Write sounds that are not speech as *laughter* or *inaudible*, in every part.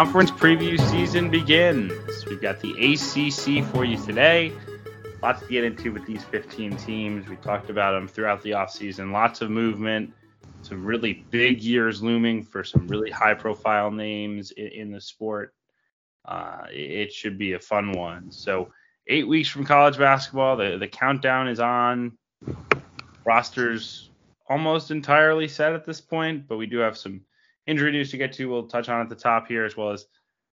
conference preview season begins. We've got the ACC for you today. Lots to get into with these 15 teams. We talked about them throughout the offseason. Lots of movement, some really big years looming for some really high profile names in, in the sport. Uh, it should be a fun one. So, eight weeks from college basketball, the, the countdown is on. Rosters almost entirely set at this point, but we do have some injury news to get to. We'll touch on at the top here, as well as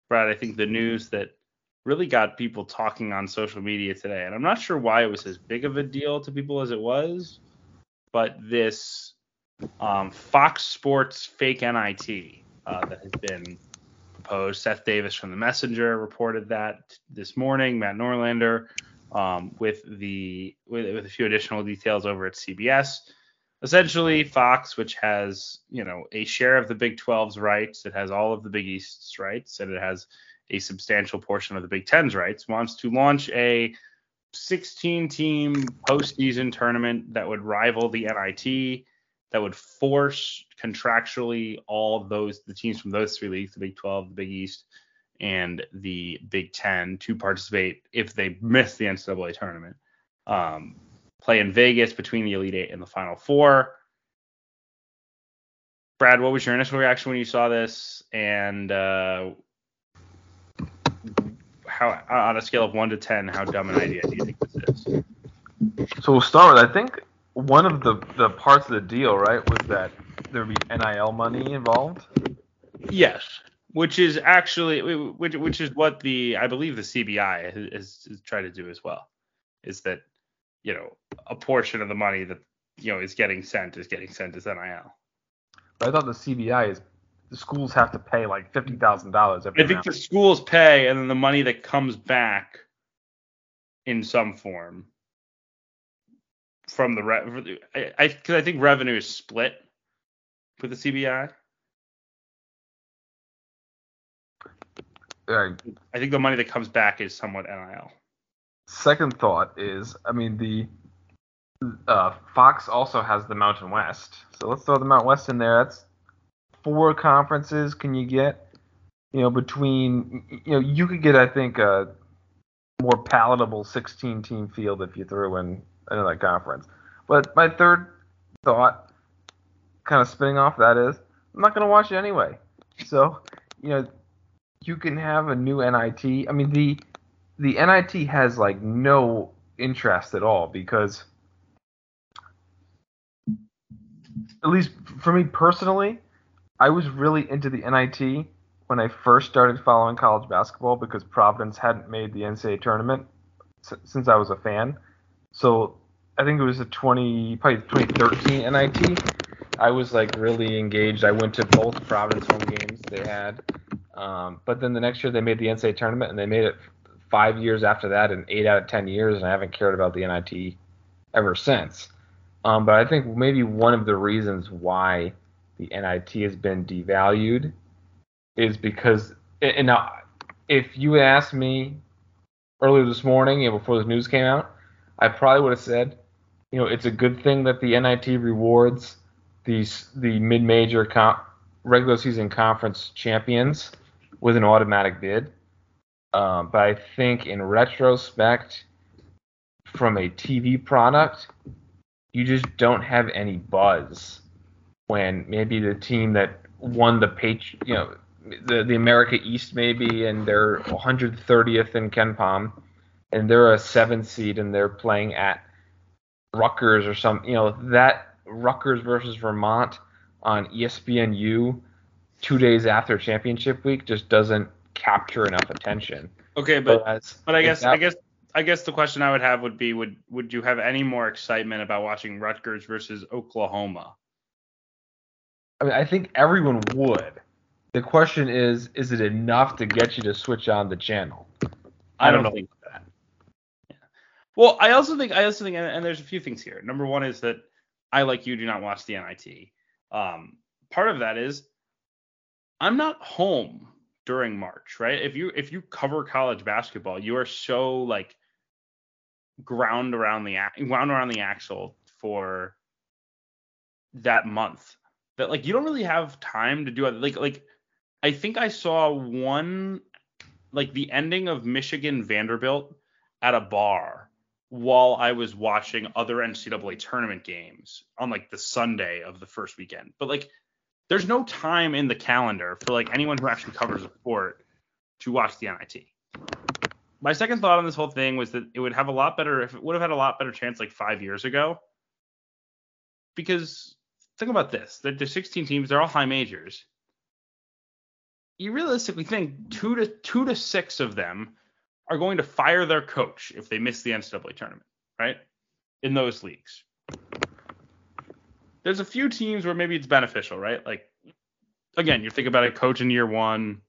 Brad. I think the news that really got people talking on social media today, and I'm not sure why it was as big of a deal to people as it was, but this um, Fox Sports fake NIT uh, that has been proposed. Seth Davis from the Messenger reported that this morning. Matt Norlander um, with the with, with a few additional details over at CBS essentially Fox, which has you know a share of the Big 12's rights, it has all of the Big East's rights, and it has a substantial portion of the Big Ten's rights, wants to launch a 16 team postseason tournament that would rival the NIT, that would force contractually all those the teams from those three leagues, the Big 12, the Big East, and the Big Ten, to participate if they miss the NCAA tournament. Um, play in Vegas between the Elite Eight and the Final Four. Brad, what was your initial reaction when you saw this, and uh, how, on a scale of one to ten, how dumb an idea do you think this is? So we'll start with I think one of the the parts of the deal, right, was that there would be NIL money involved. Yes, which is actually which which is what the I believe the CBI has, has tried to do as well, is that you know, a portion of the money that you know is getting sent is getting sent as NIL. But I thought the CBI is the schools have to pay like fifty thousand dollars every. I think the schools pay, and then the money that comes back in some form from the re- I because I, I think revenue is split with the CBI. Right. I think the money that comes back is somewhat NIL second thought is, I mean, the uh, Fox also has the Mountain West, so let's throw the Mountain West in there. That's four conferences. Can you get? You know, between you know, you could get, I think, a more palatable 16 team field if you threw in another conference. But my third thought, kind of spinning off that is, I'm not going to watch it anyway. So, you know, you can have a new NIT. I mean, the the NIT has like no interest at all because at least for me personally, I was really into the NIT when I first started following college basketball because Providence hadn't made the NCAA tournament since I was a fan. So I think it was a 20 probably 2013 NIT. I was like really engaged. I went to both Providence home games they had. Um, but then the next year they made the NCAA tournament and they made it five years after that and eight out of ten years, and I haven't cared about the NIT ever since. Um, but I think maybe one of the reasons why the NIT has been devalued is because, and now, if you asked me earlier this morning, know, before the news came out, I probably would have said, you know, it's a good thing that the NIT rewards these the mid-major comp, regular season conference champions with an automatic bid um, but I think in retrospect, from a TV product, you just don't have any buzz when maybe the team that won the page, you know, the the America East maybe, and they're 130th in KenPom, and they're a seven seed and they're playing at Rutgers or some, you know, that Rutgers versus Vermont on ESPNU two days after championship week just doesn't capture enough attention. Okay, but Whereas but I guess that, I guess I guess the question I would have would be would would you have any more excitement about watching Rutgers versus Oklahoma? I mean, I think everyone would. The question is, is it enough to get you to switch on the channel? I, I don't, don't, think that. Yeah. Well, I also think I also think, and there's a few things here. Number one is that I, like you, do not watch the NIT. Um, part of that is I'm not home during March, right? If you if you cover college basketball, you are so like ground around the ground around the axle for that month that like you don't really have time to do it. Like like I think I saw one like the ending of Michigan Vanderbilt at a bar while I was watching other NCAA tournament games on like the Sunday of the first weekend. But like there's no time in the calendar for like anyone who actually covers a sport to watch the NIT. My second thought on this whole thing was that it would have a lot better if it would have had a lot better chance like five years ago. Because think about this: there's 16 teams, they're all high majors. You realistically think two to two to six of them are going to fire their coach if they miss the NCAA tournament, right? In those leagues. There's a few teams where maybe it's beneficial, right? Like again, you think about a coach in year one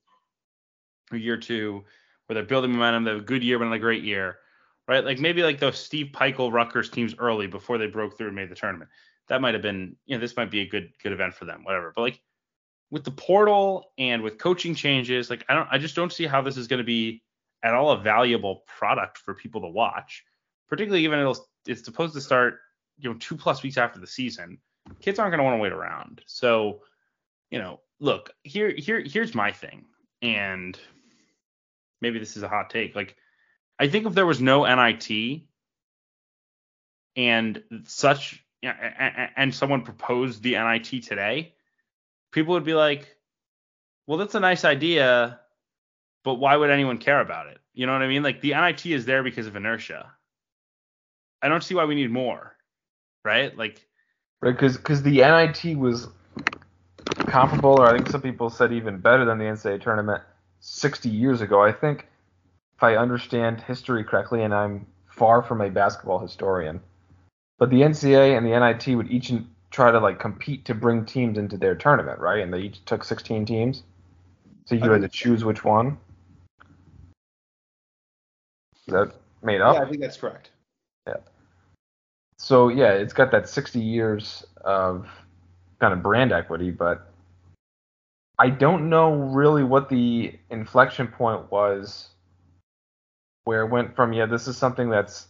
or year two, where they're building momentum, they have a good year, but not a great year, right? Like maybe like those Steve Pikiell Rutgers teams early before they broke through and made the tournament. That might have been, you know, this might be a good good event for them, whatever. But like with the portal and with coaching changes, like I don't, I just don't see how this is going to be at all a valuable product for people to watch. Particularly given it'll, it's supposed to start, you know, two plus weeks after the season. Kids aren't going to want to wait around. So, you know, look here, here, here's my thing, and maybe this is a hot take. Like, I think if there was no NIT and such, and someone proposed the NIT today, people would be like, well, that's a nice idea, but why would anyone care about it? You know what I mean? Like, the NIT is there because of inertia. I don't see why we need more, right? Like, right? Because because the NIT was comparable, or I think some people said even better than the NCAA tournament 60 years ago. I think, if I understand history correctly, and I'm far from a basketball historian, but the NCAA and the NIT would each try to like compete to bring teams into their tournament, right? And they each took 16 teams, so you had to choose which one. Is that made up? Yeah, I think that's correct. Yeah. So yeah, it's got that 60 years of kind of brand equity, but I don't know really what the inflection point was where it went from yeah, this is something that's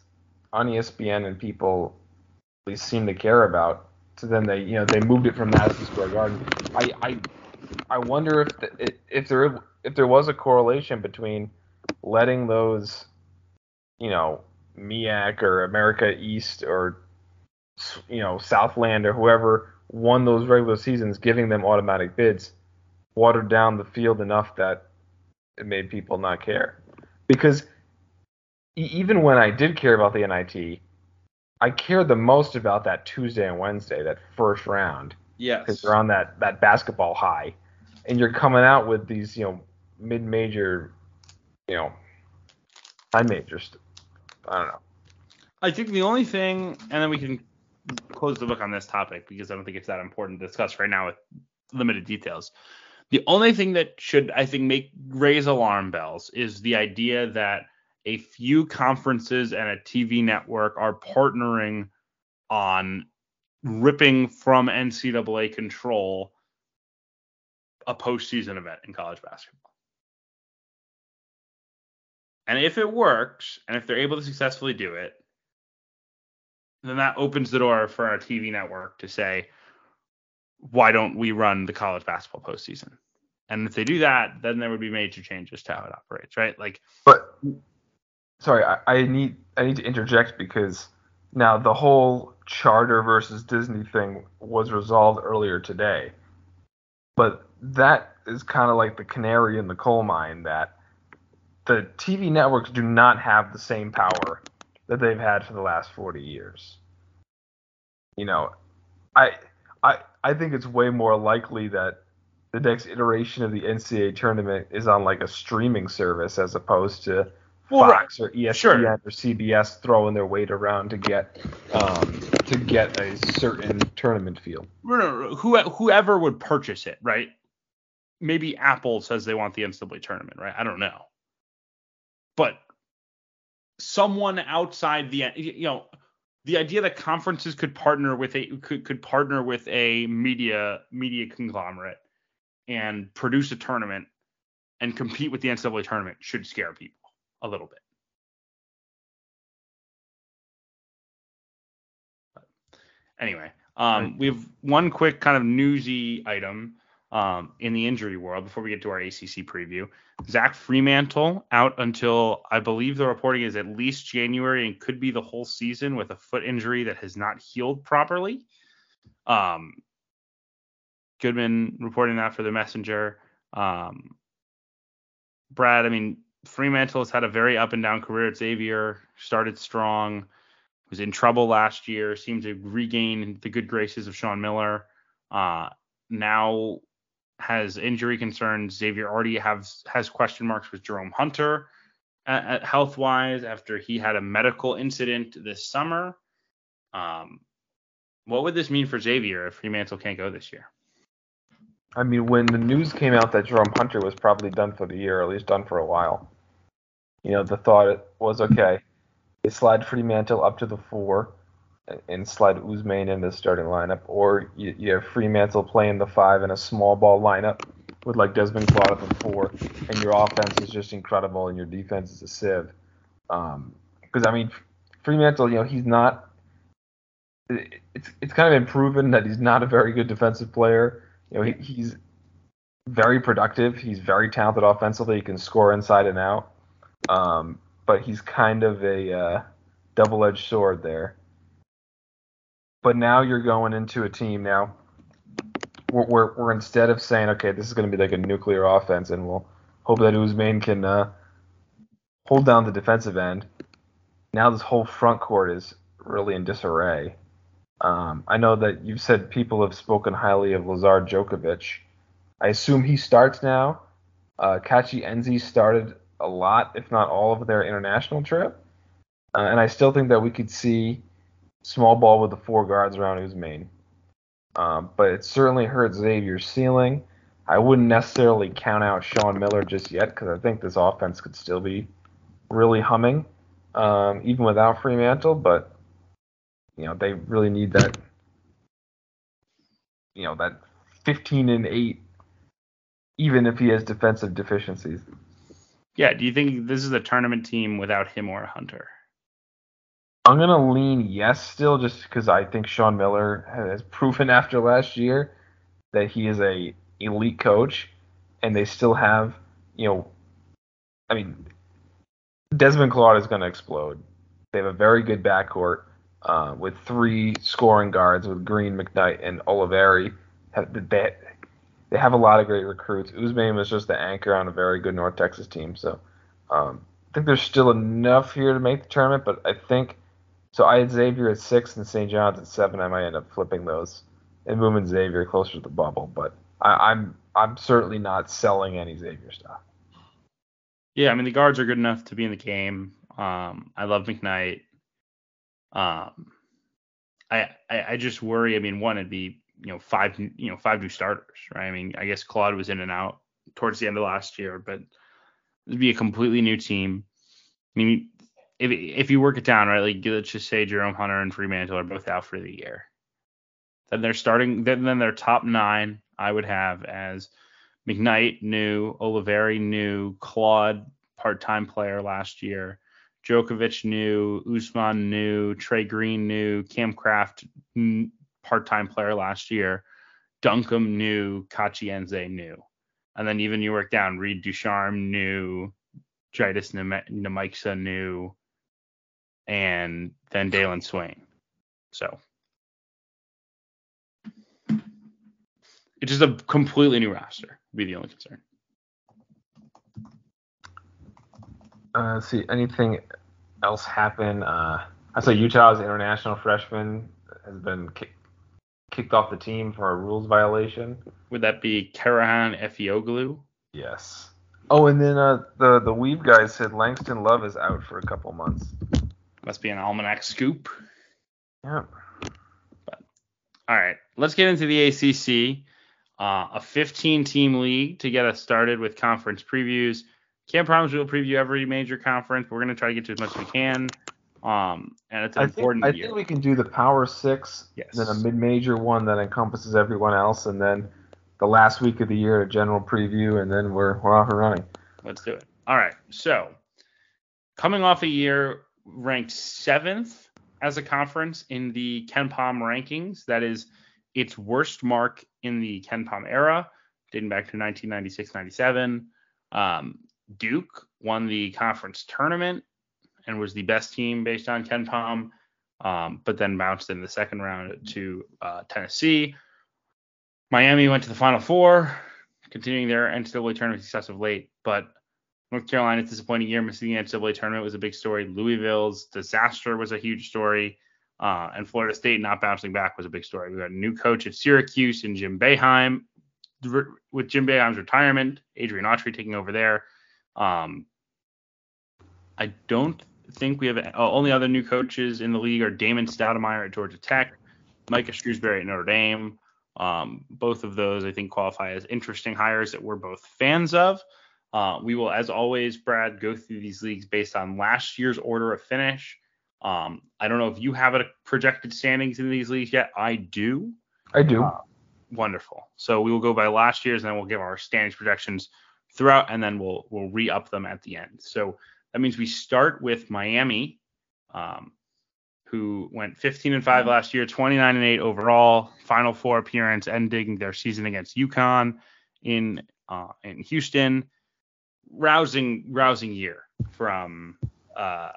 on ESPN and people least seem to care about to then they you know they moved it from Madison Square Garden. I I I wonder if the, if there if there was a correlation between letting those you know MEAC or America East or you know Southland or whoever won those regular seasons, giving them automatic bids watered down the field enough that it made people not care. Because even when I did care about the NIT, I cared the most about that Tuesday and Wednesday, that first round. Yes. Because you're on that, that basketball high. And you're coming out with these, you know, mid major, you know, high majors. I don't know. I think the only thing, and then we can close the book on this topic because I don't think it's that important to discuss right now with limited details. The only thing that should, I think, make raise alarm bells is the idea that a few conferences and a TV network are partnering on ripping from NCAA control a postseason event in college basketball. And if it works, and if they're able to successfully do it, then that opens the door for our TV network to say, why don't we run the college basketball postseason? And if they do that, then there would be major changes to how it operates, right? Like, but sorry, I, I need I need to interject because now the whole charter versus Disney thing was resolved earlier today, but that is kind of like the canary in the coal mine that the TV networks do not have the same power that they've had for the last 40 years. You know, I I I think it's way more likely that the next iteration of the NCAA tournament is on like a streaming service as opposed to well, Fox or ESPN sure. or CBS throwing their weight around to get um, to get a certain tournament. Who, whoever would purchase it, right? Maybe Apple says they want the NCAA tournament, right? I don't know, but someone outside the you know the idea that conferences could partner with a could, could partner with a media media conglomerate and produce a tournament and compete with the NCAA tournament should scare people a little bit. But anyway, um, we have one quick kind of newsy item. Um, in the injury world before we get to our ACC preview. Zach Freemantle out until I believe the reporting is at least January and could be the whole season with a foot injury that has not healed properly. Um, Goodman reporting that for the Messenger. Um, Brad, I mean, Freemantle has had a very up and down career at Xavier. Started strong, was in trouble last year, seemed to regain the good graces of Sean Miller. Uh, now has injury concerns. Xavier already has has question marks with Jerome Hunter at, at health wise after he had a medical incident this summer. Um, what would this mean for Xavier if Freemantle can't go this year? I mean, when the news came out that Jerome Hunter was probably done for the year, or at least done for a while, you know, the thought was okay, they slide Freemantle up to the four and slide Ousmane in the starting lineup, or you, you have Freemantle playing the five in a small ball lineup with like Desmond Claude at the four, and your offense is just incredible and your defense is a sieve. Because um, I mean, Freemantle, you know, he's not. It's it's kind of been proven that he's not a very good defensive player you know, he, he's very productive. He's very talented offensively. He can score inside and out. Um, but he's kind of a uh, double-edged sword there. But now you're going into a team now where, where, where instead of saying, okay, this is going to be like a nuclear offense, and we'll hope that Ousmane can uh, hold down the defensive end. Now this whole front court is really in disarray. Um, I know that you've said people have spoken highly of Lazar Djokovic. I assume he starts now. Uh, Kachi Nze started a lot, if not all, of their international trip. Uh, and I still think that we could see small ball with the four guards around Ousmane. Um, but it certainly hurt Xavier's ceiling. I wouldn't necessarily count out Sean Miller just yet because I think this offense could still be really humming, um, even without Freemantle. But you know, they really need that. You know, that 15 and 8, even if he has defensive deficiencies. Yeah. Do you think this is a tournament team without him or Hunter? I'm gonna lean yes still, just because I think Sean Miller has proven *laughs* after last year that he is a elite coach, and they still have, you know, I mean, Desmond Claude is gonna explode. They have a very good backcourt uh, with three scoring guards with Green, McKnight, and Olivari. They, they have a lot of great recruits. Ousmane was just the anchor on a very good North Texas team. So um, I think there's still enough here to make the tournament, but I think so. I had Xavier at six and St. John's at seven. I might end up flipping those and moving Xavier closer to the bubble, but I, I'm I'm certainly not selling any Xavier stuff. Yeah, I mean the guards are good enough to be in the game. Um, I love McKnight. Um, I, I, I just worry. I mean, one, it'd be you know five you know five new starters, right? I mean, I guess Claude was in and out towards the end of last year, but it'd be a completely new team. I mean, if if you work it down, right, like let's just say Jerome Hunter and Freemantle are both out for the year, then they're starting. Then then their top nine I would have as McKnight new, Olivari new, Claude part-time player last year, Djokovic new, Ousmane new, Trey Green new, Kam Craft part-time player last year, Duncomb new, Kachi Nze new, and then even you work down Reed Ducharme new, Gytis Nemeiksa new, and then Dailyn Swain. So it's just a completely new roster. Would be the only concern. Uh, see anything else happen? Uh, I saw Utah's international freshman has been kick, kicked off the team for a rules violation. Would that be Karahan Efeoglu? Yes. Oh, and then uh, the the Weave guys said Langston Love is out for a couple months. Must be an almanac scoop. But all right, let's get into the ACC. Uh, a 15 team league to get us started with conference previews. Can't promise we'll preview every major conference. But we're gonna try to get to as much as we can. Um, and it's an I important think, year. I think we can do the Power Six, Yes. then a mid-major one that encompasses everyone else, and then the last week of the year a general preview, and then we're we're off and running. Let's do it. All right. So, coming off a year ranked seventh as a conference in the KenPom rankings, that is its worst mark in the KenPom era. dating back to 1996-97. Um, Duke won the conference tournament and was the best team based on KenPom, um, but then bounced in the second round to uh, Tennessee. Miami went to the Final Four, continuing their NCAA tournament success of late, but North Carolina's disappointing year missing the NCAA tournament was a big story. Louisville's disaster was a huge story. Uh, and Florida State not bouncing back was a big story. We got a new coach at Syracuse and Jim Boeheim. With Jim Boeheim's retirement, Adrian Autry taking over there. Um, I don't think we have uh, only other new coaches in the league are Damon Stoudamire at Georgia Tech, Micah Shrewsberry at Notre Dame. Um, both of those I think qualify as interesting hires that we're both fans of. Uh, we will, as always, Brad, go through these leagues based on last year's order of finish. Um, I don't know if you have a projected standings in these leagues yet. I do. I do. Uh, wonderful. So we will go by last year's, and then we'll give our standings projections throughout, and then we'll we'll re-up them at the end. So that means we start with Miami, um, who went 15 and 5 last year, 29 and 8 overall, Final Four appearance, ending their season against UConn in uh, in Houston. Rousing, rousing year from uh,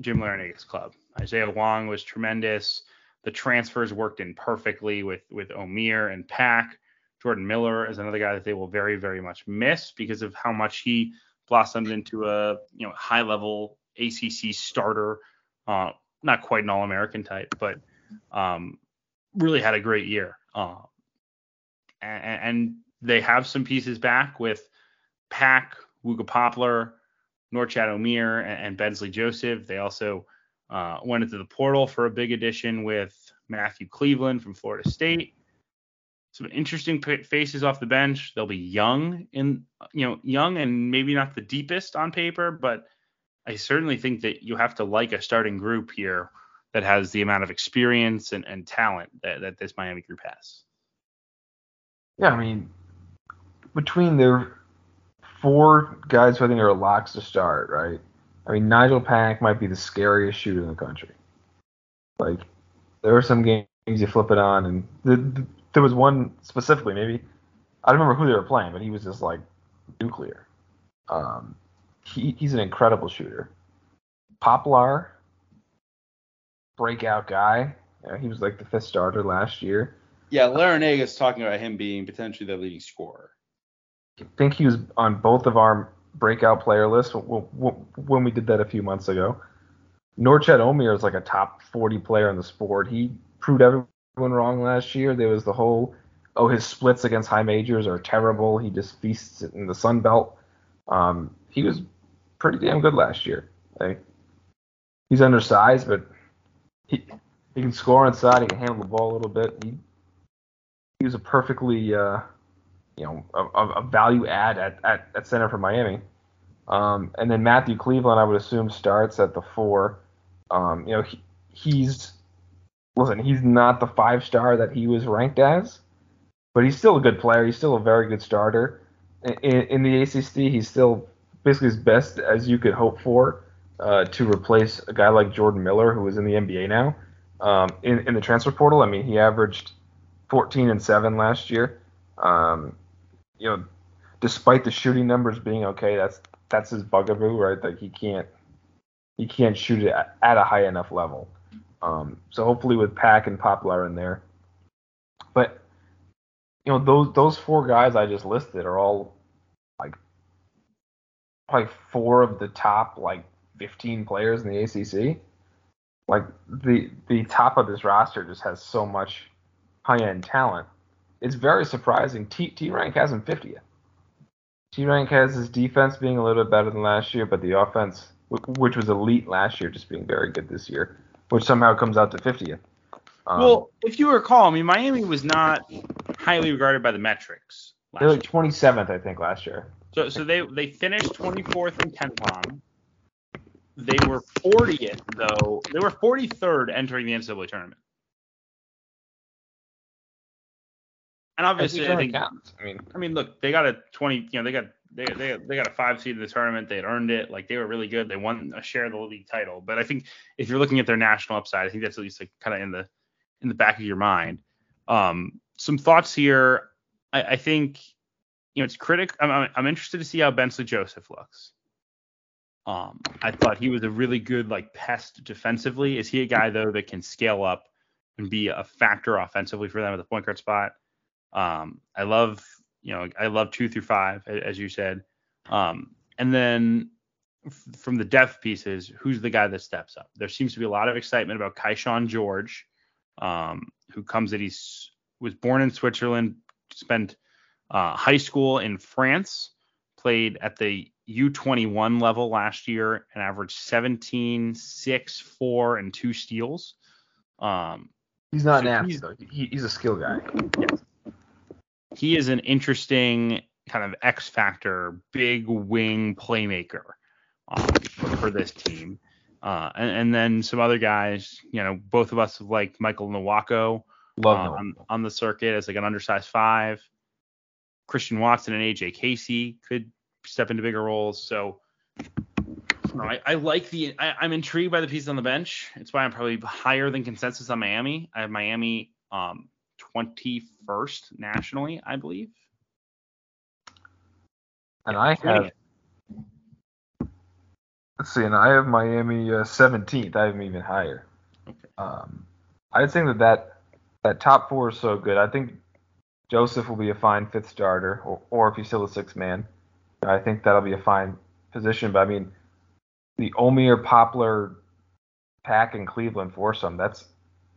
Jim Larranaga's club. Isaiah Wong was tremendous. The transfers worked in perfectly with with Omier and Pack. Jordan Miller is another guy that they will very, very much miss because of how much he blossomed into a you know high level ACC starter. Uh, not quite an All American type, but um, really had a great year. Uh, and, and, they have some pieces back with Pack, Wooga Poplar, Norchad Omier, and, and Bensley Joseph. They also uh, went into the portal for a big addition with Matthew Cleveland from Florida State some interesting faces off the bench. They'll be young in you know young and maybe not the deepest on paper, but I certainly think that you have to like a starting group here that has the amount of experience and, and talent that, that this Miami group has. Yeah, I mean, between their four guys who I think are locks to start, right? I mean, Nigel Pack might be the scariest shooter in the country. Like, there are some games you flip it on, and the, the there was one specifically, maybe I don't remember who they were playing, but he was just like nuclear. Um, he, he's an incredible shooter. Poplar, breakout guy. You know, he was like the fifth starter last year. Yeah, Larranaga is talking about him being potentially the leading scorer. Think he was on both of our breakout player lists when we did that a few months ago. Norchad Omier is like a top 40 player in the sport. He proved everyone wrong last year. There was the whole, oh, his splits against high majors are terrible. He just feasts in the Sun Belt. Um, he was pretty damn good last year. Like, he's undersized, but he he can score inside. He can handle the ball a little bit. He he was a perfectly uh, you know a, a value add at, at, at center for Miami. Um, and then Matthew Cleveland, I would assume, starts at the four. Um, you know, he, he's listen, he's not the five star that he was ranked as, but he's still a good player. He's still a very good starter. In, in the ACC, he's still basically as best as you could hope for uh, to replace a guy like Jordan Miller, who is in the NBA now. Um, in, in the transfer portal, I mean, he averaged 14 and 7 last year. Um, you know, despite the shooting numbers being okay, that's that's his bugaboo, right? That he can't he can't shoot it at, at a high enough level. Um, so hopefully with Pack and Poplar in there. But you know those those four guys I just listed are all like probably four of the top like 15 players in the ACC. Like the the top of this roster just has so much high end talent. It's very surprising. T T rank hasn't 50 yet. T rank has his defense being a little bit better than last year, but the offense, which was elite last year, just being very good this year which somehow comes out to 50th. Um, well, if you recall, I mean, Miami was not highly regarded by the metrics. They were like 27th, I think, last year. So, so they they finished 24th in KenPom. They were 40th though. They were 43rd entering the NCAA tournament. And obviously, I think. Counts. I mean, I mean, look, they got a 20. You know, they got they, they they got a five seed in the tournament. They had earned it. Like they were really good. They won a share of the league title. But I think if you're looking at their national upside, I think that's at least like kind of in the in the back of your mind. Um, some thoughts here. I, I think you know, it's critic. I'm, I'm, I'm interested to see how Bensley Joseph looks. Um, I thought he was a really good like pest defensively. Is he a guy though that can scale up and be a factor offensively for them at the point guard spot? Um, I love, you know, I love two through five as you said. Um, and then f- from the depth pieces, who's the guy that steps up? There seems to be a lot of excitement about Kyshawn George, um, who comes that he's was born in Switzerland, spent uh, high school in France, played at the U21 level last year and averaged 17, 6, 4, and two steals. Um, He's not So nasty he's- though. He, he's a skill guy. He is an interesting kind of X factor, big wing playmaker um, for, for this team. Uh, and, and then some other guys, you know, both of us like Michael Nwoko Love uh, on, on the circuit as like an undersized five. Christian Watson and AJ Casey could step into bigger roles. So you know, I, I like the I, I'm intrigued by the piece on the bench. It's why I'm probably higher than consensus on Miami. I have Miami um 21st nationally, I believe. And I have, let's see, and I have Miami uh, 17th. I have them even higher. Okay. Um, I think that, that that top four is so good. I think Joseph will be a fine fifth starter, or, or if he's still a sixth man, I think that'll be a fine position. But I mean, the Omier Poplar pack in Cleveland for some that's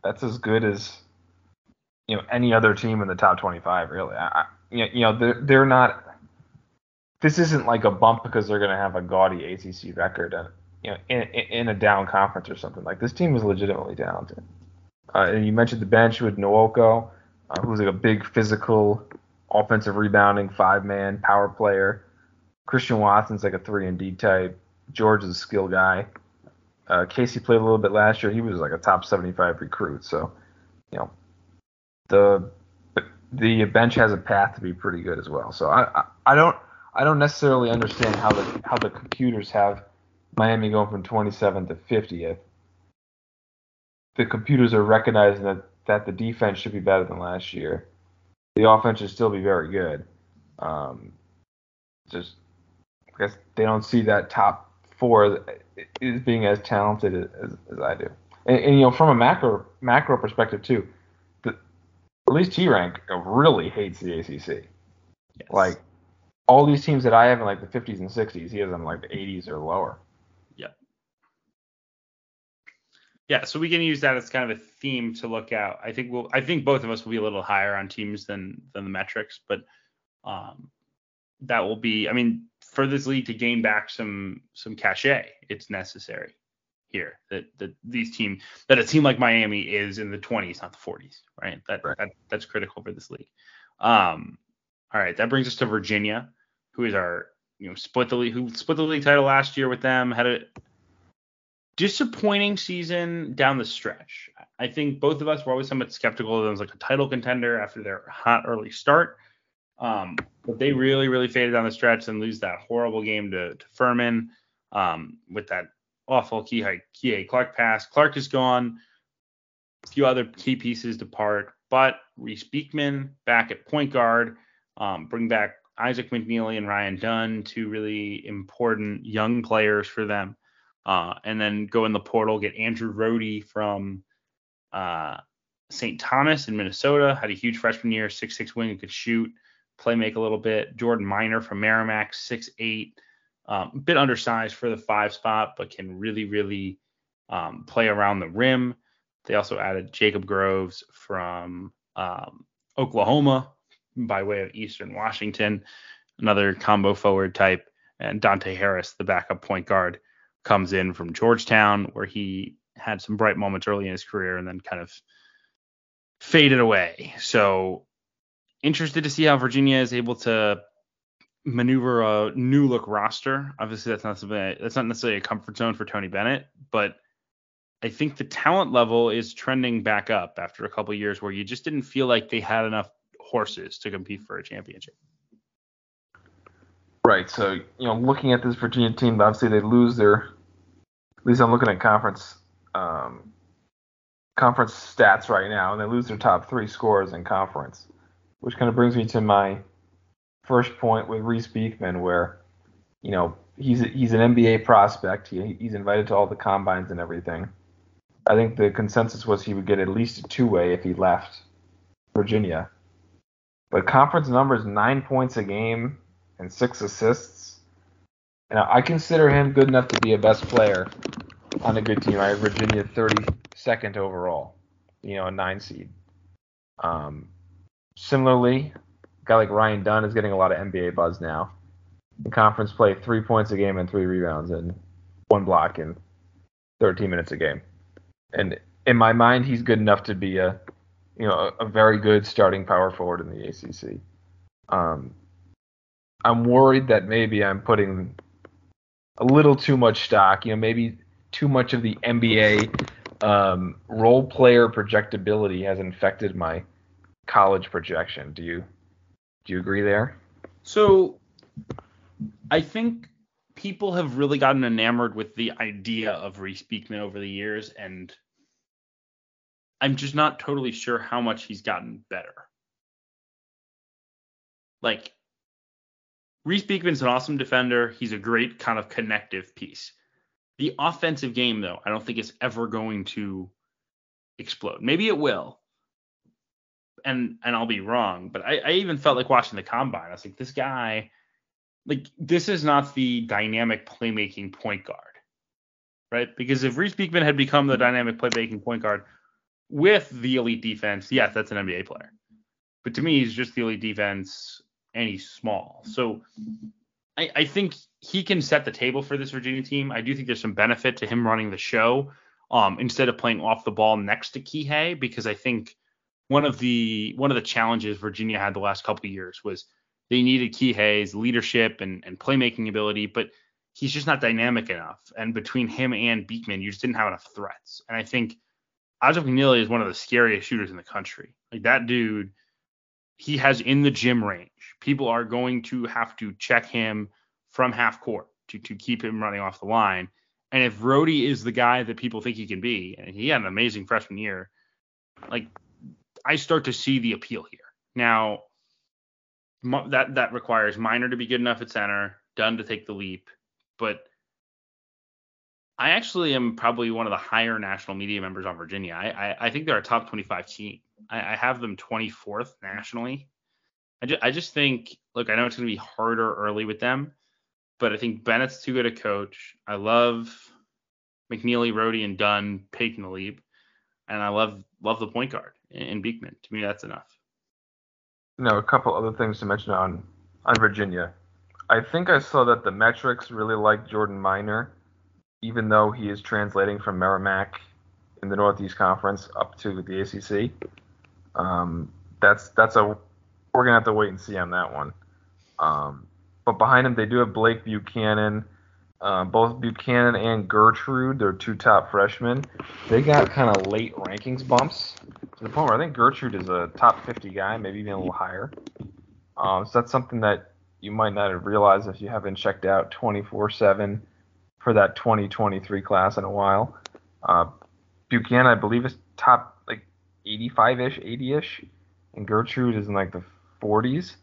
that's as good as you know any other team in the top 25. Really, I, you know, they're they're not this isn't like a bump because they're going to have a gaudy ACC record, and you know, in, in, a down conference or something. Like this team is legitimately talented. Uh, and you mentioned the bench with Nwoko, uh, who's like a big physical, offensive rebounding five man power player. Christian Watson's like a three and D type. George is a skill guy. Uh, Casey played a little bit last year. He was like a top 75 recruit. So, you know, the the bench has a path to be pretty good as well. So I I, I don't I don't necessarily understand how the how the computers have Miami going from 27th to 50th. The computers are recognizing that that the defense should be better than last year. The offense should still be very good. Um, just I guess they don't see that top four is being as talented as, as I do. And, and you know, from a macro macro perspective too, at least T rank really hates the ACC. Yes. Like all these teams that I have in like the 50s and 60s, he has them like the 80s or lower. Yeah. Yeah, so we can use that as kind of a theme to look out. I think we'll I think both of us will be a little higher on teams than than the metrics, but um that will be I mean, for this league to gain back some some cachet, it's necessary here that that these team that a team like Miami is in the 20s, not the 40s, right? That, Right. that that's critical for this league. Um all right, that brings us to Virginia, who is our you know split the league who split the league title last year with them, had a disappointing season down the stretch. I think both of us were always somewhat skeptical of them as like a title contender after their hot early start. Um, but they really, really faded down the stretch and lose that horrible game to, to Furman um, with that awful key Kihei, Kihei Clark pass. Clark is gone. A few other key pieces depart, but Reece Beekman back at point guard, um, bring back Isaac McKneely and Ryan Dunn, two really important young players for them. Uh, and then go in the portal, get Andrew Rohde from uh, St. Thomas in Minnesota. Had a huge freshman year, six six wing, could shoot, play make a little bit. Jordan Minor from Merrimack, six eight, um, a bit undersized for the five spot, but can really really um, play around the rim. They also added Jacob Groves from um, Oklahoma by way of Eastern Washington, another combo forward type, and Dante Harris, the backup point guard comes in from Georgetown, where he had some bright moments early in his career and then kind of faded away. So interested to see how Virginia is able to maneuver a new look roster. Obviously, that's not something that's not necessarily a comfort zone for Tony Bennett, but I think the talent level is trending back up after a couple years where you just didn't feel like they had enough horses to compete for a championship. Right. So, you know, looking at this Virginia team, obviously they lose their. At least I'm looking at conference um, conference stats right now, and they lose their top three scores in conference, which kind of brings me to my first point with Reece Beekman, where you know he's he's an NBA prospect. He, he's invited to all the combines and everything. I think the consensus was he would get at least a two way if he left Virginia. But conference numbers nine points a game and six assists. And I consider him good enough to be a best player on a good team. I have Virginia 32nd overall, you know, a nine seed. Um, similarly, a guy like Ryan Dunn is getting a lot of NBA buzz now. Conference play, three points a game and three rebounds and one block in 13 minutes a game. And in my mind, he's good enough to be a, you know, a, a very good starting power forward in the ACC. Um, I'm worried that maybe I'm putting a little too much stock. You know, maybe too much of the NBA um, role player projectability has infected my college projection. Do you do you agree there? So, I think people have really gotten enamored with the idea of Reece Beekman over the years, and I'm just not totally sure how much he's gotten better. Like, Reece Beekman's an awesome defender. He's a great kind of connective piece. The offensive game, though, I don't think it's ever going to explode. Maybe it will, and and I'll be wrong, but I, I even felt like watching the combine. I was like, this guy, like this is not the dynamic playmaking point guard, right? Because if Reece Beekman had become the dynamic playmaking point guard with the elite defense, yes, that's an NBA player. But to me, he's just the elite defense, and he's small. So I, I think he can set the table for this Virginia team. I do think there's some benefit to him running the show um, instead of playing off the ball next to Kihei because I think one of the one of the challenges Virginia had the last couple of years was they needed Key Kihei's leadership and, and playmaking ability, but he's just not dynamic enough. And between him and Beekman, you just didn't have enough threats. And I think Isaac McKneely is one of the scariest shooters in the country. Like that dude, he has in the gym range. People are going to have to check him from half court to, to keep him running off the line. And if Rohde is the guy that people think he can be, and he had an amazing freshman year, like I start to see the appeal here. Now, that that requires Minor to be good enough at center, Dunn to take the leap, but I actually am probably one of the higher national media members on Virginia. I I, I think they're a top 25 team. I, I have them 24th nationally. I just, I just think, look, I know it's going to be harder early with them, but I think Bennett's too good a coach. I love McKneely, Rohde, and Dunn taking the leap, and I love love the point guard in Beekman. To me, that's enough. No, a couple other things to mention on on Virginia. I think I saw that the metrics really like Jordan Minor, even though he is translating from Merrimack in the Northeast Conference up to the ACC. Um, that's that's a we're gonna have to wait and see on that one. Um, but behind him, they do have Blake Buchanan. Uh, both Buchanan and Gertrude, they're two top freshmen. They got kind of late rankings bumps to the point where I think Gertrude is a top 50 guy, maybe even a little higher. Um, so that's something that you might not have realized if you haven't checked out 24/7 for that 2023 class in a while. Uh, Buchanan, I believe, is top like 85-ish, 80-ish, and Gertrude is in like the 40s.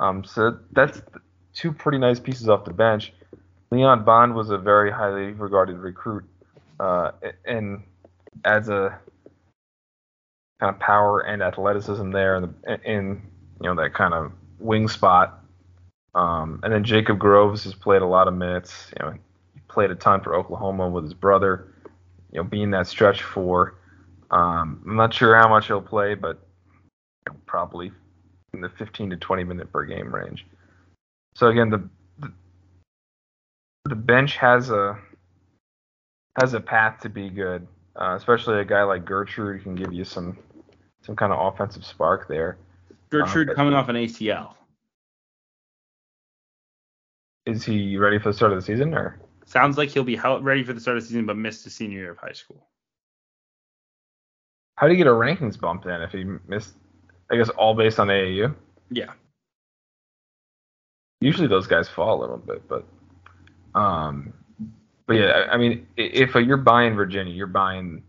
Um, so that's two pretty nice pieces off the bench. Leon Bond was a very highly regarded recruit, uh, and adds a kind of power and athleticism there, in, in you know that kind of wing spot. Um, and then Jacob Groves has played a lot of minutes. You know, he played a ton for Oklahoma with his brother. You know, being that stretch four. Um, I'm not sure how much he'll play, but probably in the 15 to 20 minute per game range. So again, the the, bench has a has a path to be good, uh, especially a guy like Gertrude can give you some some kind of offensive spark there. Gertrude um, coming off an ACL. Is he ready for the start of the season, or? Sounds like he'll be ready for the start of the season, but missed his senior year of high school. How do you get a rankings bump then if he missed? I guess all based on AAU. Yeah. Usually those guys fall a little bit, but um, but yeah, I mean, if you're buying Virginia, you're buying,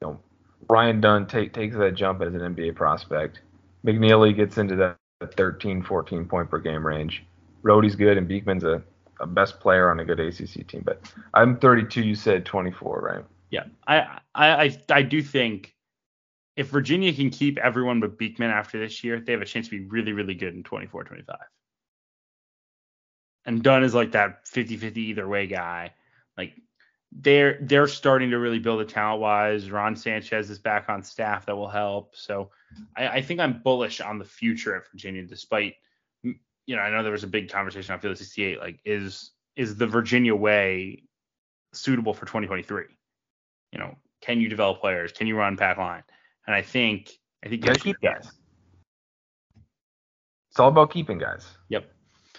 you know, Ryan Dunn take, takes that jump as an NBA prospect. McKneely gets into that 13, 14 point per game range. Rohde's good, and Beekman's a, a best player on a good ACC team. But I'm 32. You said 24, right? Yeah, I I I, I do think if Virginia can keep everyone but Beekman after this year, they have a chance to be really, really good in 24 25. And Dunn is like that 50 50 either way guy. Like they're they're starting to really build a talent wise. Ron Sanchez is back on staff that will help. So I, I think I'm bullish on the future at Virginia, despite you know, I know there was a big conversation on Field 68. Like, is is the Virginia way suitable for 2023? You know, can you develop players? Can you run pack line? And I think I think you keep guys. It's all about keeping guys. Yep.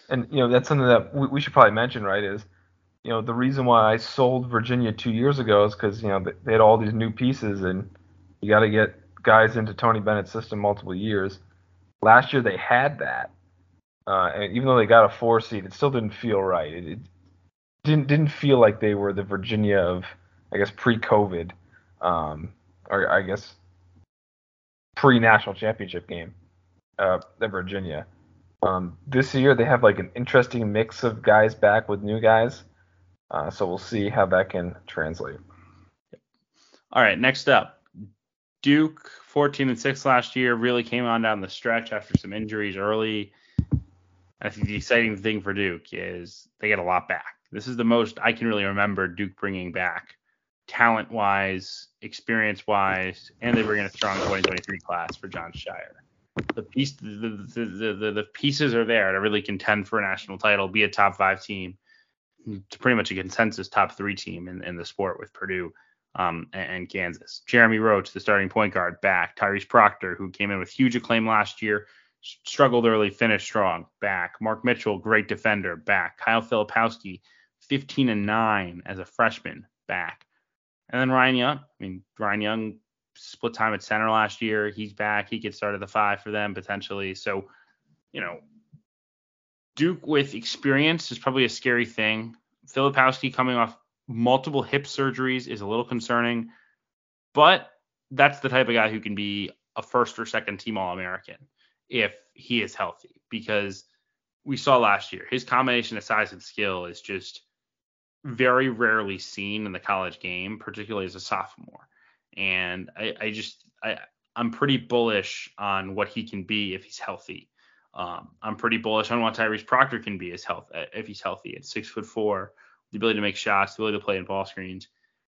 And you know that's something that we, we should probably mention, right? Is you know the reason why I sold Virginia two years ago is because you know they had all these new pieces, and you got to get guys into Tony Bennett's system multiple years. Last year they had that, uh, and even though they got a four seed, it still didn't feel right. It, it didn't didn't feel like they were the Virginia of I guess pre-COVID, um, or I guess pre-national championship game, uh, the Virginia. Um, this year they have like an interesting mix of guys back with new guys, uh, so we'll see how that can translate. All right, next up, Duke, 14 and six last year, really came on down the stretch after some injuries early. I think the exciting thing for Duke is they get a lot back. This is the most I can really remember Duke bringing back talent wise, experience wise, and they bring in a strong 2023 class for Jon Scheyer. The piece, the, the, the, the, pieces are there to really contend for a national title, be a top five team, to pretty much a consensus top three team in, in the sport with Purdue um, and, and, Kansas. Jeremy Roach, the starting point guard, back. Tyrese Proctor, who came in with huge acclaim last year, struggled early, finished strong, back. Mark Mitchell, great defender, back. Kyle Filipowski, 15 and 9 as a freshman, back. And then Ryan Young. I mean, Ryan Young split time at center last year. He's back. He could start at the five for them potentially. So, you know, Duke with experience is probably a scary thing. Filipowski coming off multiple hip surgeries is a little concerning, but that's the type of guy who can be a first or second team All American if he is healthy because we saw last year his combination of size and skill is just very rarely seen in the college game, particularly as a sophomore. And I, I just I I'm pretty bullish on what he can be if he's healthy. Um, I'm pretty bullish on what Tyrese Proctor can be as health if he's healthy at six foot four, the ability to make shots, the ability to play in ball screens.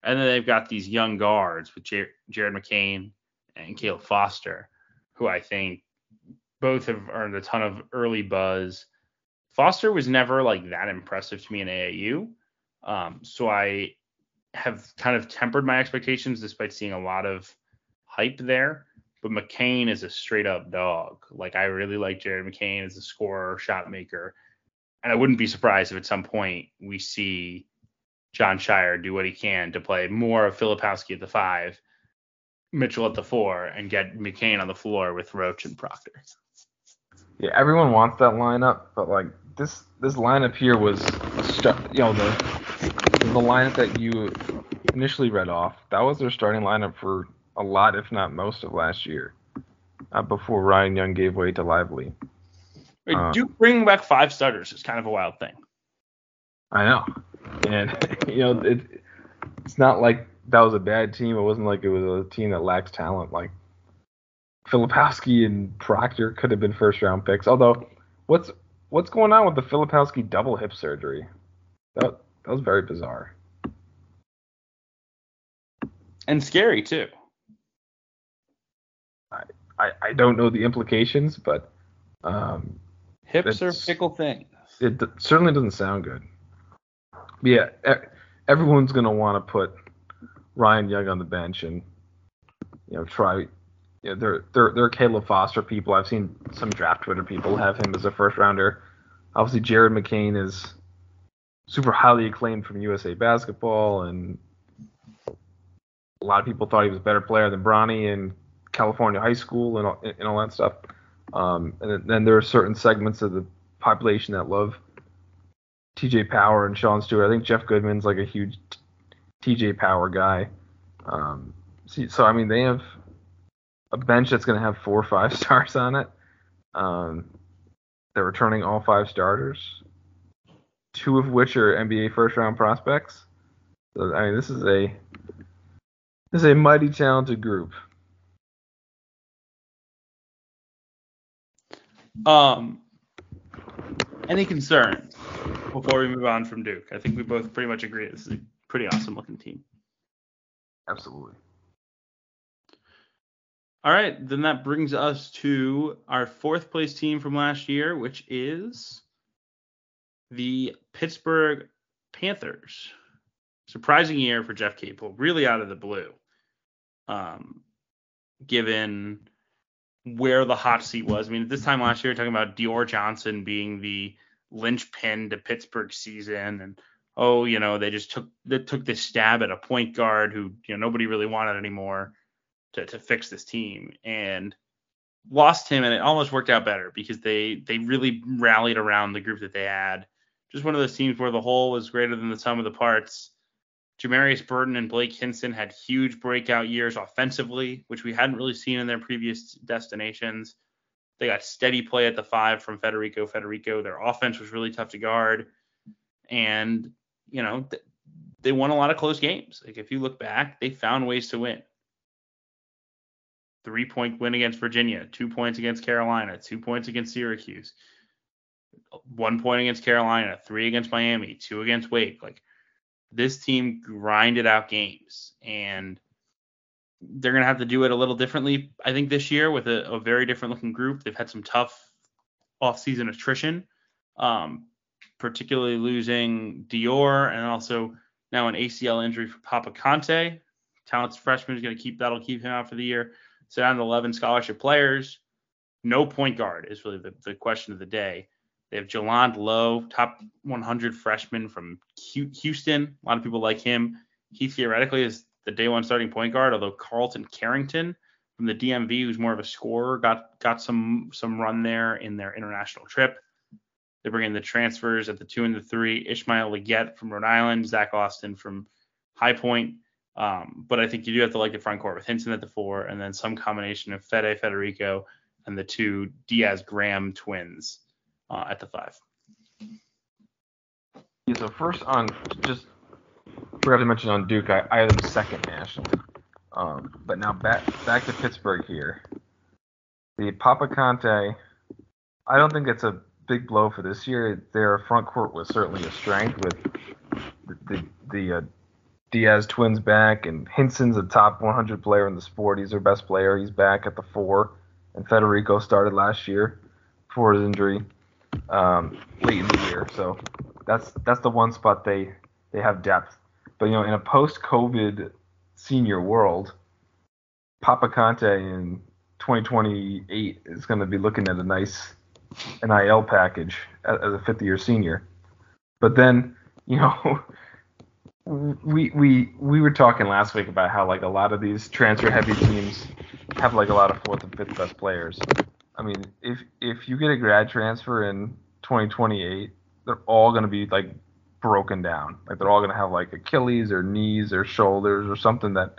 And then they've got these young guards with Jared, Jared McCain and Caleb Foster, who I think both have earned a ton of early buzz. Foster was never like that impressive to me in AAU. Um, so I have kind of tempered my expectations despite seeing a lot of hype there. But McCain is a straight up dog. Like I really like Jared McCain as a scorer, shot maker. And I wouldn't be surprised if at some point we see Jon Scheyer do what he can to play more of Filipowski at the five, Mitchell at the four, and get McCain on the floor with Roach and Proctor. Yeah, everyone wants that lineup, but like this this lineup here was, you know, the the lineup that you initially read off. That was their starting lineup for a lot, if not most, of last year, uh, before Ryan Young gave way to Lively. Wait, uh, Duke bringing back five starters is kind of a wild thing. I know, and *laughs* you know it, it's not like that was a bad team. It wasn't like it was a team that lacks talent. Like Filipowski and Proctor could have been first round picks. Although, what's what's going on with the Filipowski double hip surgery? That that was very bizarre. And scary too. I I, I don't know the implications, but um, hips are fickle things. It certainly doesn't sound good. But yeah, everyone's gonna want to put Ryan Young on the bench and you know try yeah, they're they're they're Caleb Foster people. I've seen some draft Twitter people have him as a first rounder. Obviously, Jared McCain is super highly acclaimed from USA Basketball, and a lot of people thought he was a better player than Bronny in California high school and all, and all that stuff. Um, and then there are certain segments of the population that love TJ Power and Sean Stewart. I think Jeff Goodman's like a huge TJ Power guy. Um, so, so I mean, they have a bench that's going to have four or five *laughs* stars on it. Um, They're returning all five starters, two of which are NBA first round prospects. So, I mean, this is a this is a mighty talented group. Um, any concerns before we move on from Duke? I think we both pretty much agree this is a pretty awesome looking team. Absolutely. All right, then that brings us to our fourth place team from last year, which is the Pittsburgh Panthers. Surprising year for Jeff Capel, really out of the blue. Um, given where the hot seat was. I mean, at this time last year, we're talking about Dior Johnson being the linchpin to Pittsburgh season, and oh, you know, they just took they took this stab at a point guard who you know nobody really wanted anymore to to fix this team, and lost him, and it almost worked out better because they they really rallied around the group that they had. Just one of those teams where the whole was greater than the sum of the parts. Jamarius Burton and Blake Hinson had huge breakout years offensively, which we hadn't really seen in their previous destinations. They got steady play at the five from Federiko Federiko. Their offense was really tough to guard. And, you know, th- they won a lot of close games. Like if you look back, they found ways to win. Three point win against Virginia, two points against Carolina, two points against Syracuse, one point against Carolina, three against Miami, two against Wake. Like this team grinded out games and they're going to have to do it a little differently, I think, this year with a, a very different looking group. They've had some tough offseason attrition, um, particularly losing Dior and also now an ACL injury for Papa Kante. Talented freshman is going to keep that'll keep him out for the year. So down to 11 scholarship players. No point guard is really the, the question of the day. They have Jaland Lowe, top 100 freshman from Houston. A lot of people like him. He theoretically is the day one starting point guard, although Carlton Carrington from the DMV, who's more of a scorer, got got some some run there in their international trip. They bring in the transfers at the two and the three. Ishmael Leggett from Rhode Island, Zach Austin from High Point. Um, but I think you do have to like the front court with Hinson at the four, and then some combination of Fede Federiko and the two Diaz Graham twins uh, at the five. Yeah, so first on just forgot to mention on Duke, I, I have them second nationally. Um, but now back back to Pittsburgh here. The Papa Kante, I don't think it's a big blow for this year. Their front court was certainly a strength with the the, the uh, Diaz twins back, and Hinson's a top 100 player in the sport. He's their best player. He's back at the four, and Federiko started last year for his injury um, late in the year. So that's that's the one spot they they have depth. But you know, in a post-COVID senior world, Papa Kante in 2028 is going to be looking at a nice NIL package as a fifth-year senior. But then, you know, *laughs* we we we were talking last week about how like a lot of these transfer-heavy teams have like a lot of fourth and fifth best players. I mean, if if you get a grad transfer in 2028, they're all going to be like broken down. Like they're all going to have like Achilles or knees or shoulders or something that,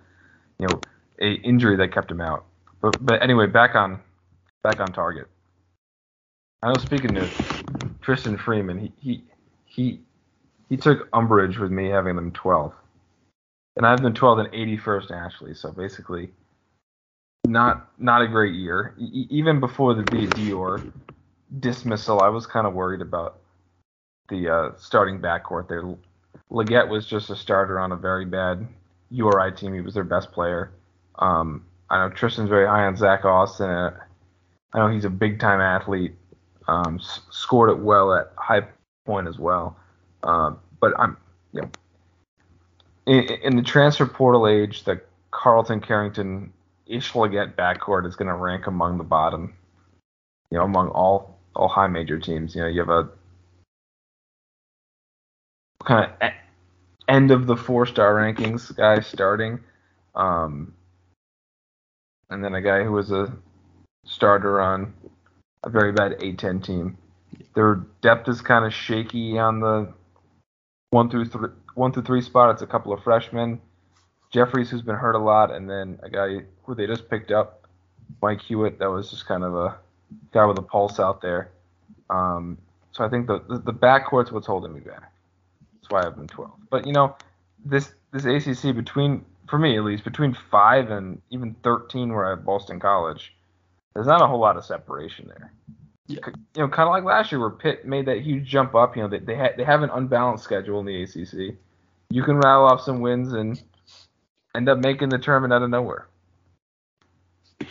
you know, a injury that kept him out. But but anyway, back on back on target. I was speaking to Tristan Freeman. He he he he took umbrage with me having them 12, and I've been 12 and 81st nationally. So basically, not not a great year. E- even before the Dior dismissal, I was kind of worried about the uh, starting backcourt there. Leggett was just a starter on a very bad URI team. He was their best player. Um, I know Tristan's very high on Zach Austin. Uh, I know he's a big time athlete. Um, s- scored it well at high point as well. Um, but I'm, know, in, in the transfer portal age, the Carlton Carrington Ish Leggett backcourt is going to rank among the bottom. You know, among all all high major teams. You know, you have a kind of end of the four star rankings guy starting, um, and then a guy who was a starter on a very bad A10 team. Their depth is kind of shaky on the one through three, one through three spot. It's a couple of freshmen. Jeffries, who's been hurt a lot, and then a guy who they just picked up, Mike Hewitt. That was just kind of a guy with a pulse out there. Um, so I think the the, the backcourt's what's holding me back. That's why I've been 12. But you know, this this ACC between for me at least between five and even 13 where I have Boston College, there's not a whole lot of separation there. Yeah. You know, kind of like last year where Pitt made that huge jump up. You know, they they, ha- they have an unbalanced schedule in the ACC. You can rattle off some wins and end up making the tournament out of nowhere.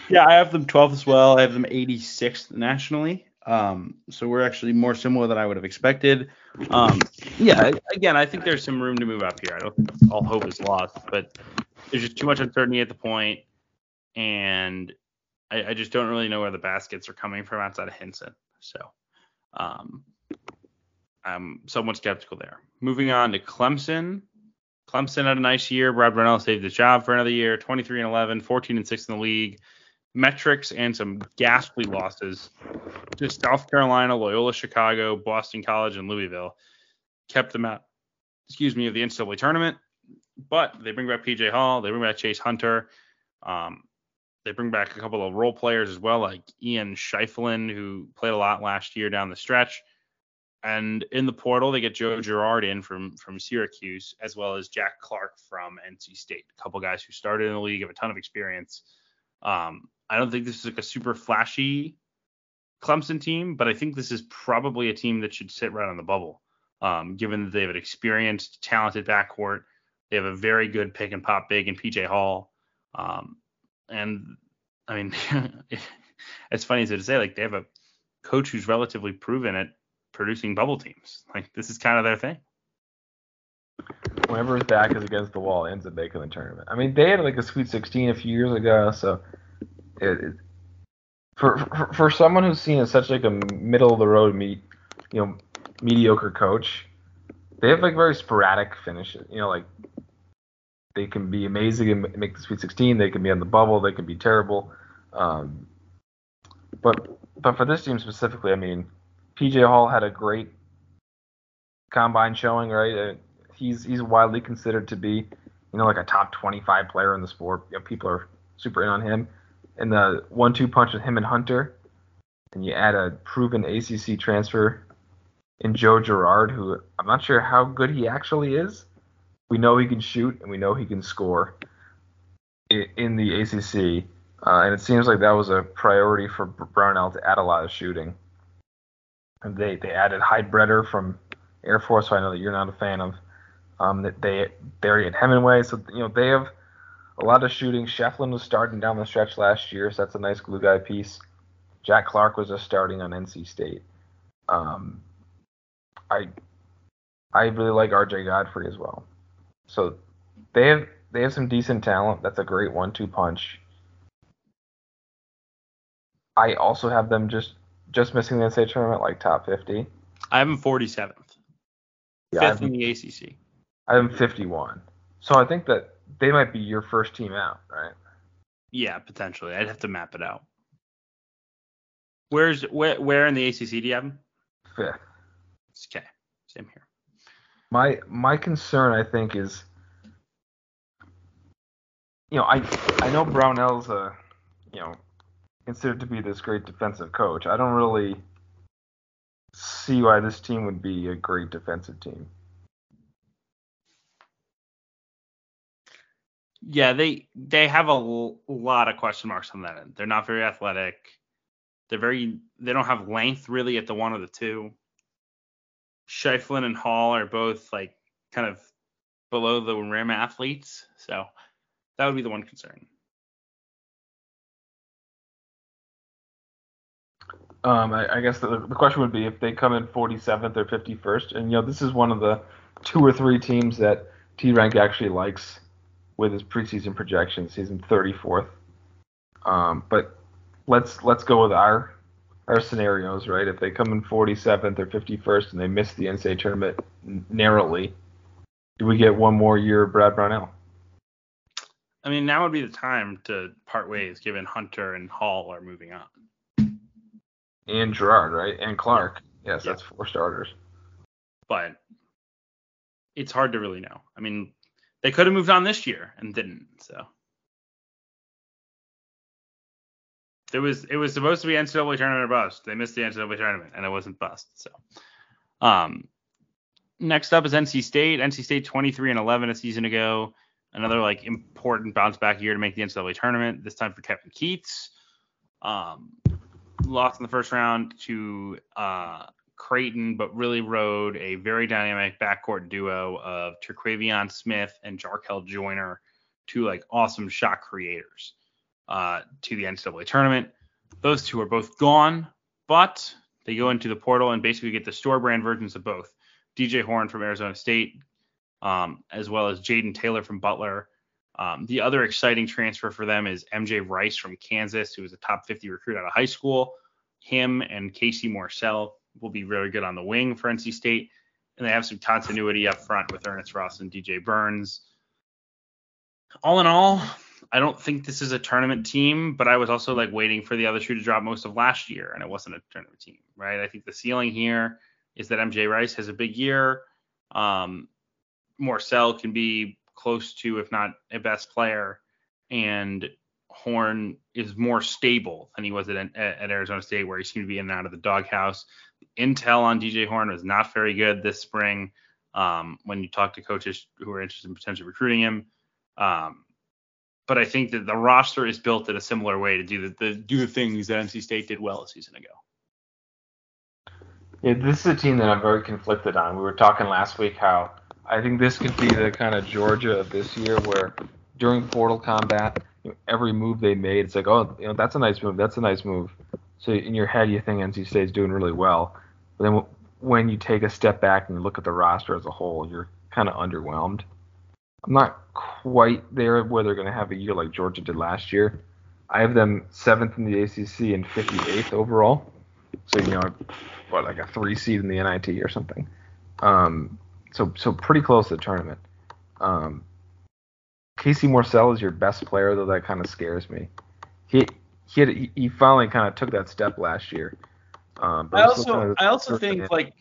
Yeah, I have them 12th as well. I have them 86th nationally. Um, so we're actually more similar than I would have expected. Um, yeah, again, I think there's some room to move up here. I don't think all hope is lost, but there's just too much uncertainty at the point, and I, I just don't really know where the baskets are coming from outside of Hinson. So, um, I'm somewhat skeptical there. Moving on to Clemson. Clemson had a nice year. Brad Brownell saved his job for another year. 23 and 11, 14 and 6 in the league. Metrics and some ghastly losses to South Carolina, Loyola Chicago, Boston College, and Louisville kept them out. Excuse me, of the NCAA tournament. But they bring back PJ Hall. They bring back Chase Hunter. Um, they bring back a couple of role players as well, like Ian Schieffelin, who played a lot last year down the stretch. And in the portal, they get Joe Girard in from from Syracuse, as well as Jack Clark from NC State. A couple guys who started in the league, have a ton of experience. Um, I don't think this is like a super flashy Clemson team, but I think this is probably a team that should sit right on the bubble, um, given that they have an experienced, talented backcourt. They have a very good pick and pop big in PJ Hall. Um, and I mean, *laughs* it's funny as to say, like they have a coach who's relatively proven at producing bubble teams. Like this is kind of their thing. Whenever back is against the wall, ends up making the tournament. I mean, they had like a Sweet 16 a few years ago, so it, it for, for for someone who's seen as such like a middle of the road meet, you know, mediocre coach, they have like very sporadic finishes. You know, like they can be amazing and make the Sweet 16. They can be on the bubble. They can be terrible. Um, but but for this team specifically, I mean, PJ Hall had a great combine showing, right? Uh, he's he's widely considered to be, you know, like a top 25 player in the sport. You know, people are super in on him. And the one-two punch with him and Hunter, and you add a proven ACC transfer in Joe Girard, who I'm not sure how good he actually is. We know he can shoot, and we know he can score in, the ACC. Uh, and it seems like that was a priority for Brownell to add a lot of shooting. And they they added Heidbreder from Air Force, who I know that you're not a fan of. Um, that they Darian Hemenway, so you know they have a lot of shooting. Schieffelin was starting down the stretch last year, so that's a nice glue guy piece. Jack Clark was just starting on NC State. Um, I I really like RJ Godfrey as well. So they have they have some decent talent. That's a great one-two punch. I also have them just just missing the NCAA tournament, like top 50. I'm 47th, Yeah, I fifth in the ACC. I'm 51. So I think that they might be your first team out, right? Yeah, potentially. I'd have to map it out. Where's where where in the ACC do you have them? Fifth. Okay, same here. My my concern, I think, is you know I I know Brownell's a you know considered to be this great defensive coach. I don't really see why this team would be a great defensive team. Yeah, they they have a l- lot of question marks on that end. They're not very athletic. They're very they don't have length really at the one or the two. Schieffelin and Hall are both like kind of below the rim athletes, so that would be the one concern. Um, I, I guess the, the question would be if they come in 47th or 51st, and you know this is one of the two or three teams that T Rank actually likes with his preseason projections. He's in 34th. Um, but let's let's go with our our scenarios, right? If they come in 47th or 51st and they miss the NCAA tournament narrowly, do we get one more year of Brad Brownell? I mean, now would be the time to part ways, given Hunter and Hall are moving on. And Girard, right? And Clark. Yes, Yeah. that's four starters. but it's hard to really know. I mean, they could have moved on this year and didn't. So There was it was supposed to be NCAA tournament or bust. They missed the NCAA tournament and it wasn't bust. So, um, next up is NC State. NC State 23 and 11 a season ago. Another like important bounce back year to make the NCAA tournament. This time for Kevin Keatts. Um, lost in the first round to uh, Creighton, but really rode a very dynamic backcourt duo of Terquavion Smith and Jarkel Joyner, two like awesome shot creators uh, to the NCAA tournament. Those two are both gone, but they go into the portal and basically get the store brand versions of both. DJ Horne from Arizona State, um, as well as Jayden Taylor from Butler. Um, the other exciting transfer for them is MJ Rice from Kansas, who was a top 50 recruit out of high school. Him and Casey Morsell will be really good on the wing for NC State. And they have some continuity up front with Ernest Ross and DJ Burns. All in all, I don't think this is a tournament team, but I was also like waiting for the other shoe to drop most of last year, and it wasn't a tournament team, right? I think the ceiling here is that MJ Rice has a big year. Um, Morsell can be close to, if not a best player, and Horne is more stable than he was at, at Arizona State, where he seemed to be in and out of the doghouse. Intel on DJ Horne was not very good this spring. Um, when you talk to coaches who are interested in potentially recruiting him, um, but I think that the roster is built in a similar way to do the, the do the things that NC State did well a season ago. Yeah, this is a team that I'm very conflicted on. We were talking last week how I think this could be the kind of Georgia of this year where during portal combat, every move they made, it's like, oh, you know, that's a nice move, that's a nice move. So in your head, you think NC State's doing really well. But then when you take a step back and you look at the roster as a whole, you're kind of underwhelmed. I'm not quite there where they're going to have a year like Georgia did last year. I have them seventh in the ACC and 58th overall. So you know, what like a three seed in the NIT or something. Um, so so pretty close to the tournament. Um, Casey Morsell is your best player, though that kind of scares me. He he had, he finally kind of took that step last year. Um, I also kind of I also think like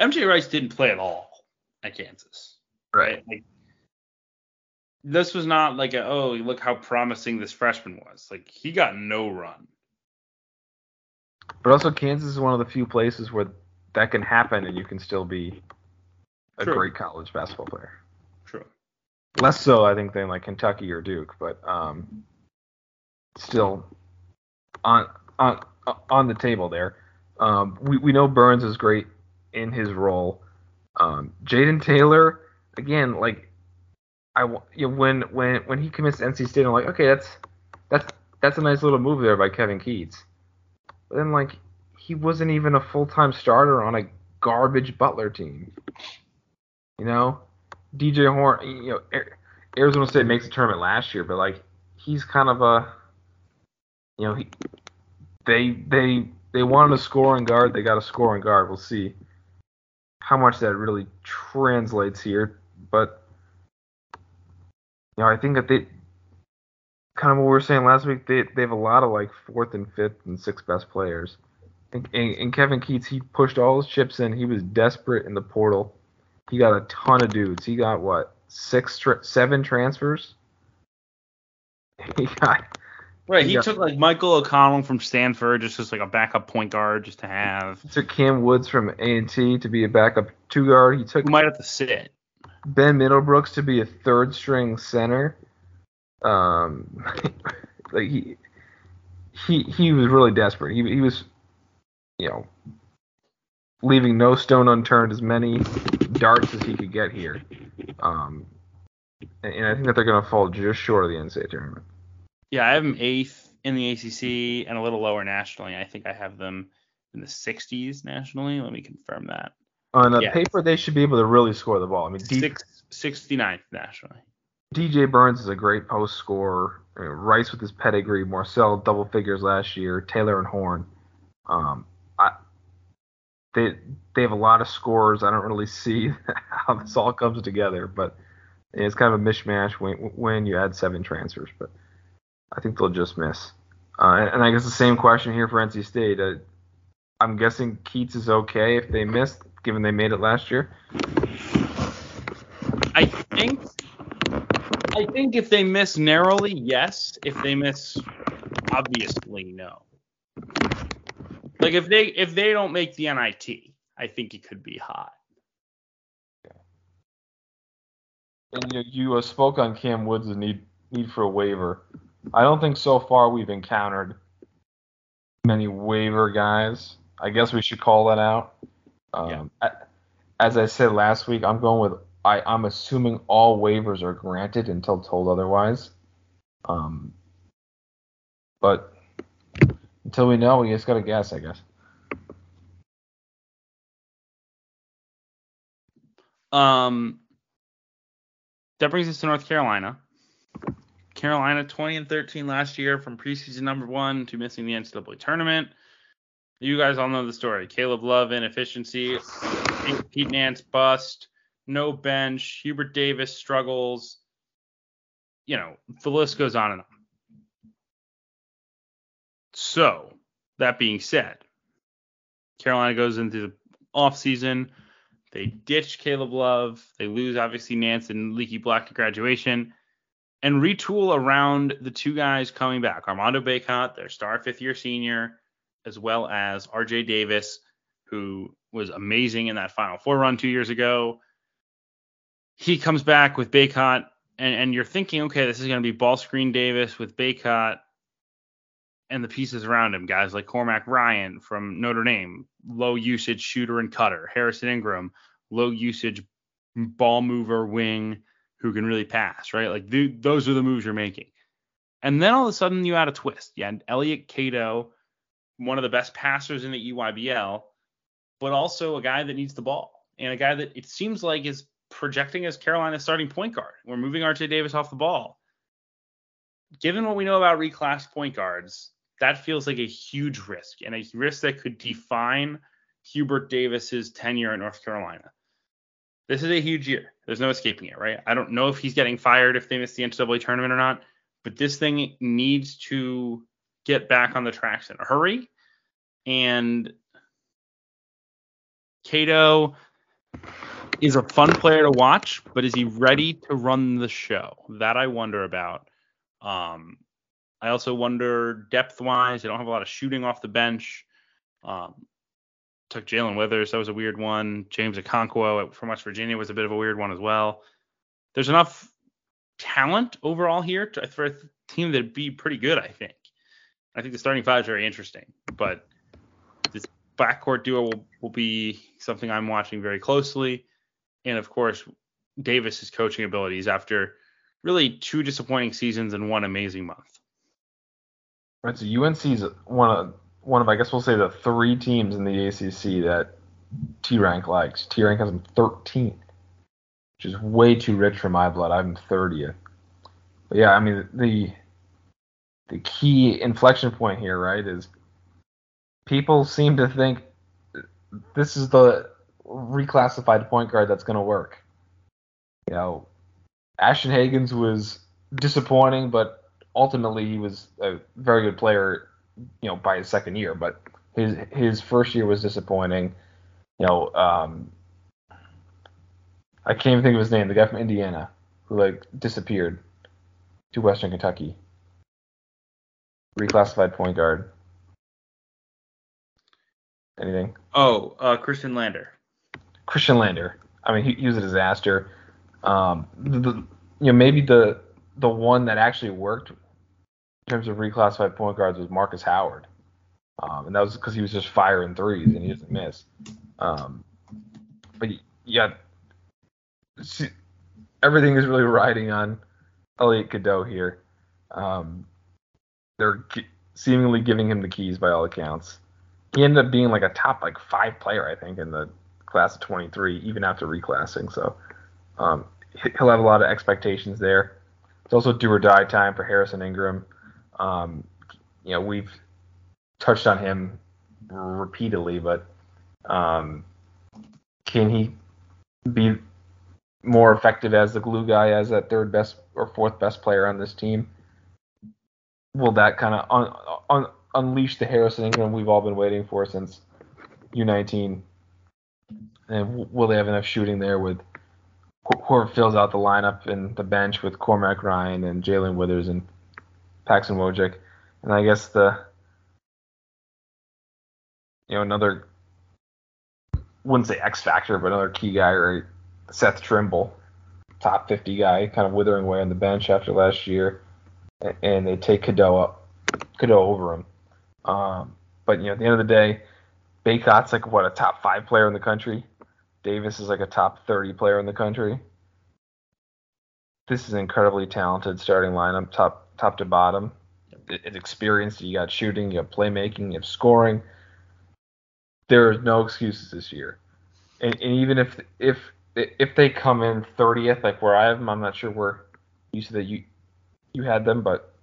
MJ Rice didn't play at all at Kansas. Right. Like this was not like a oh look how promising this freshman was. Like he got no run. But also Kansas is one of the few places where that can happen and you can still be a True. great college basketball player. True. Less so I think than like Kentucky or Duke, but um still on on on the table there. Um we, we know Burns is great in his role. Um Jayden Taylor again like I you know, when when when he commits to NC State, I'm like, okay, that's that's that's a nice little move there by Kevin Keatts. But then like he wasn't even a full time starter on a garbage Butler team. You know, DJ Horne. you know, Arizona State makes the tournament last year, but like he's kind of a, you know, he they they they wanted a scoring guard, they got a scoring guard. We'll see how much that really translates here, but you know, I think that they kind of what we were saying last week. They they have a lot of like fourth and fifth and sixth best players. And, and, and Kevin Keatts, he pushed all his chips in. He was desperate in the portal. He got a ton of dudes. He got what six, tra- seven transfers. *laughs* He got Right, he, he took like Michael O'Connell from Stanford just as like a backup point guard just to have. Took Kam Woods from A and T to be a backup two guard. He took. Who might have to sit. Ben Middlebrooks to be a third string center. Um, *laughs* like he he he was really desperate. He he was, you know, leaving no stone unturned, as many darts as he could get here. Um, and, and I think that they're going to fall just short of the NCAA tournament. Yeah, I have them eighth in the ACC and a little lower nationally. I think I have them in the 60s nationally. Let me confirm that. On a yeah. paper, they should be able to really score the ball. I mean, D- 69th nationally. DJ Burns is a great post scorer. Rice with his pedigree, Morsell double figures last year, Taylor and Horne. Um, they they have a lot of scores. I don't really see *laughs* how this all comes together, but it's kind of a mishmash when when you add seven transfers. But I think they'll just miss. Uh, and, I guess the same question here for NC State. Uh, I'm guessing Keatts is okay if they miss given they made it last year? I think I think if they miss narrowly, yes. If they miss obviously no. Like if they if they don't make the NIT, I think it could be hot. Yeah. And you, you uh, spoke on Kam Woods' need need for a waiver. I don't think so far we've encountered many waiver guys. I guess we should call that out. Um, yeah. As I said last week, I'm going with I, I'm assuming all waivers are granted until told otherwise. Um, but until we know, we just gotta guess, I guess. Um, that brings us to North Carolina. Carolina 20 and 13 last year from preseason number one to missing the NCAA tournament. You guys all know the story. Caleb Love inefficiency, Pete Nance bust, no bench, Hubert Davis struggles. You know, the list goes on and on. So, that being said, Carolina goes into the offseason. They ditch Caleb Love. They lose, obviously, Nance and Leaky Black at graduation and retool around the two guys coming back Armando Bacot, their star fifth year senior, as well as RJ Davis, who was amazing in that Final Four run two years ago. He comes back with Baycott, and, and you're thinking, okay, this is going to be ball screen Davis with Bacot and the pieces around him, guys like Cormac Ryan from Notre Dame, low usage shooter and cutter, Harrison Ingram, low usage ball mover wing who can really pass, right? Like th- those are the moves you're making. And then all of a sudden you add a twist. Yeah, Elliot Cadeau, one of the best passers in the EYBL, but also a guy that needs the ball and a guy that it seems like is projecting as Carolina's starting point guard. We're moving RJ Davis off the ball. Given what we know about reclass point guards, that feels like a huge risk and a risk that could define Hubert Davis's tenure at North Carolina. This is a huge year. There's no escaping it, right? I don't know if he's getting fired if they miss the NCAA tournament or not, but this thing needs to get back on the tracks in a hurry. And Cadeau is a fun player to watch, but is he ready to run the show? That I wonder about. Um, I also wonder depth wise. They don't have a lot of shooting off the bench. Um, took Jalen Withers. That was a weird one. James Okonkwo from West Virginia was a bit of a weird one as well. There's enough talent overall here to, for a team that'd be pretty good, I think. I think the starting five is very interesting, but this backcourt duo will, will be something I'm watching very closely. And of course, Davis's coaching abilities after really two disappointing seasons and one amazing month. Right. So UNC's one of one of I guess we'll say the three teams in the ACC that T rank likes. T rank has them 13, which is way too rich for my blood. I'm 30th. But yeah, I mean the the key inflection point here, right, is people seem to think this is the reclassified point guard that's going to work. You know, Ashton Hagans was disappointing, but ultimately he was a very good player, you know, by his second year. But his his first year was disappointing. You know, um, I can't even think of his name. The guy from Indiana who like disappeared to Western Kentucky, reclassified point guard. Anything? Oh, uh, Khristian Lander. Khristian Lander. I mean, he, he was a disaster. Um, the, the, you know, maybe the the one that actually worked in terms of reclassified point guards was Marcus Howard, um, and that was because he was just firing threes and he doesn't miss. Um, but yeah, see, everything is really riding on Elliot Cadeau here. Um, they're seemingly giving him the keys by all accounts. He ended up being like a top like five player, I think, in the class of 23, even after reclassing. So um, he'll have a lot of expectations there. It's also do or die time for Harrison Ingram. Um, you know, we've touched on him repeatedly, but um, can he be more effective as the glue guy, as that third best or fourth best player on this team? Will that kind of un- un- unleash the Harrison Ingram we've all been waiting for since U19? And will they have enough shooting there with whoever fills out the lineup and the bench with Cormac Ryan and Jalen Withers and Paxson Wojcik. and I guess the you know another wouldn't say X factor, but another key guy, right? Seth Trimble, top 50 guy, kind of withering away on the bench after last year, and they take Cadeau Cadeau over him. Um, but you know, at the end of the day, Bacot's like what a top five player in the country. Davis is like a top 30 player in the country. This is an incredibly talented starting lineup, top top to bottom. It's experienced. You got shooting, you have playmaking, you have scoring. There is no excuses this year. And, and even if if if they come in 30th, like where I have them, I'm not sure where you said that you you had them, but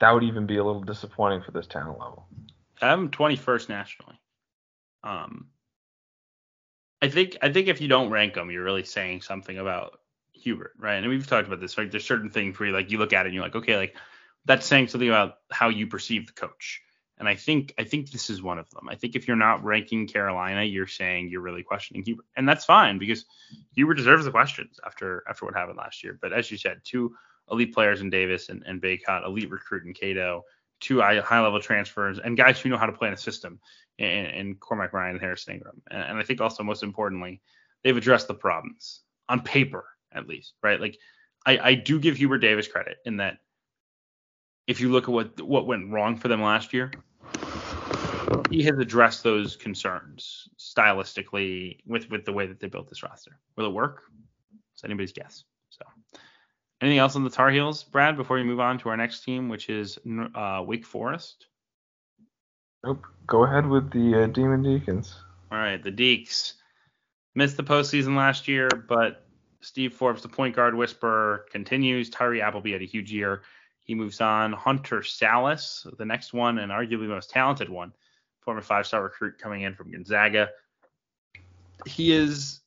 that would even be a little disappointing for this talent level. I have them 21st nationally. Um, I think I think if you don't rank them, you're really saying something about Hubert, right? And we've talked about this. Like, there's certain things where you like you look at it and you're like, okay, like that's saying something about how you perceive the coach. And I think I think this is one of them. I think if you're not ranking Carolina, you're saying you're really questioning Hubert, and that's fine because Hubert deserves the questions after after what happened last year. But as you said, two elite players in Davis and, and Bacot, elite recruit in Cadeau, two high level transfers, and guys who know how to play in a system in, in Cormac Ryan and Harrison Ingram. And, and I think also most importantly, they've addressed the problems on paper at least, right? Like I, I do give Hubert Davis credit in that if you look at what what went wrong for them last year, he has addressed those concerns stylistically with with the way that they built this roster. Will it work? It's anybody's guess. So, anything else on the Tar Heels, Brad? Before we move on to our next team, which is uh, Wake Forest. Nope. Go ahead with the uh, Demon Deacons. All right, the Deeks missed the postseason last year, but Steve Forbes, the point guard whisperer, continues. Tyree Appleby had a huge year. He moves on. Hunter Sallis, the next one and arguably most talented one, former five-star recruit coming in from Gonzaga. He is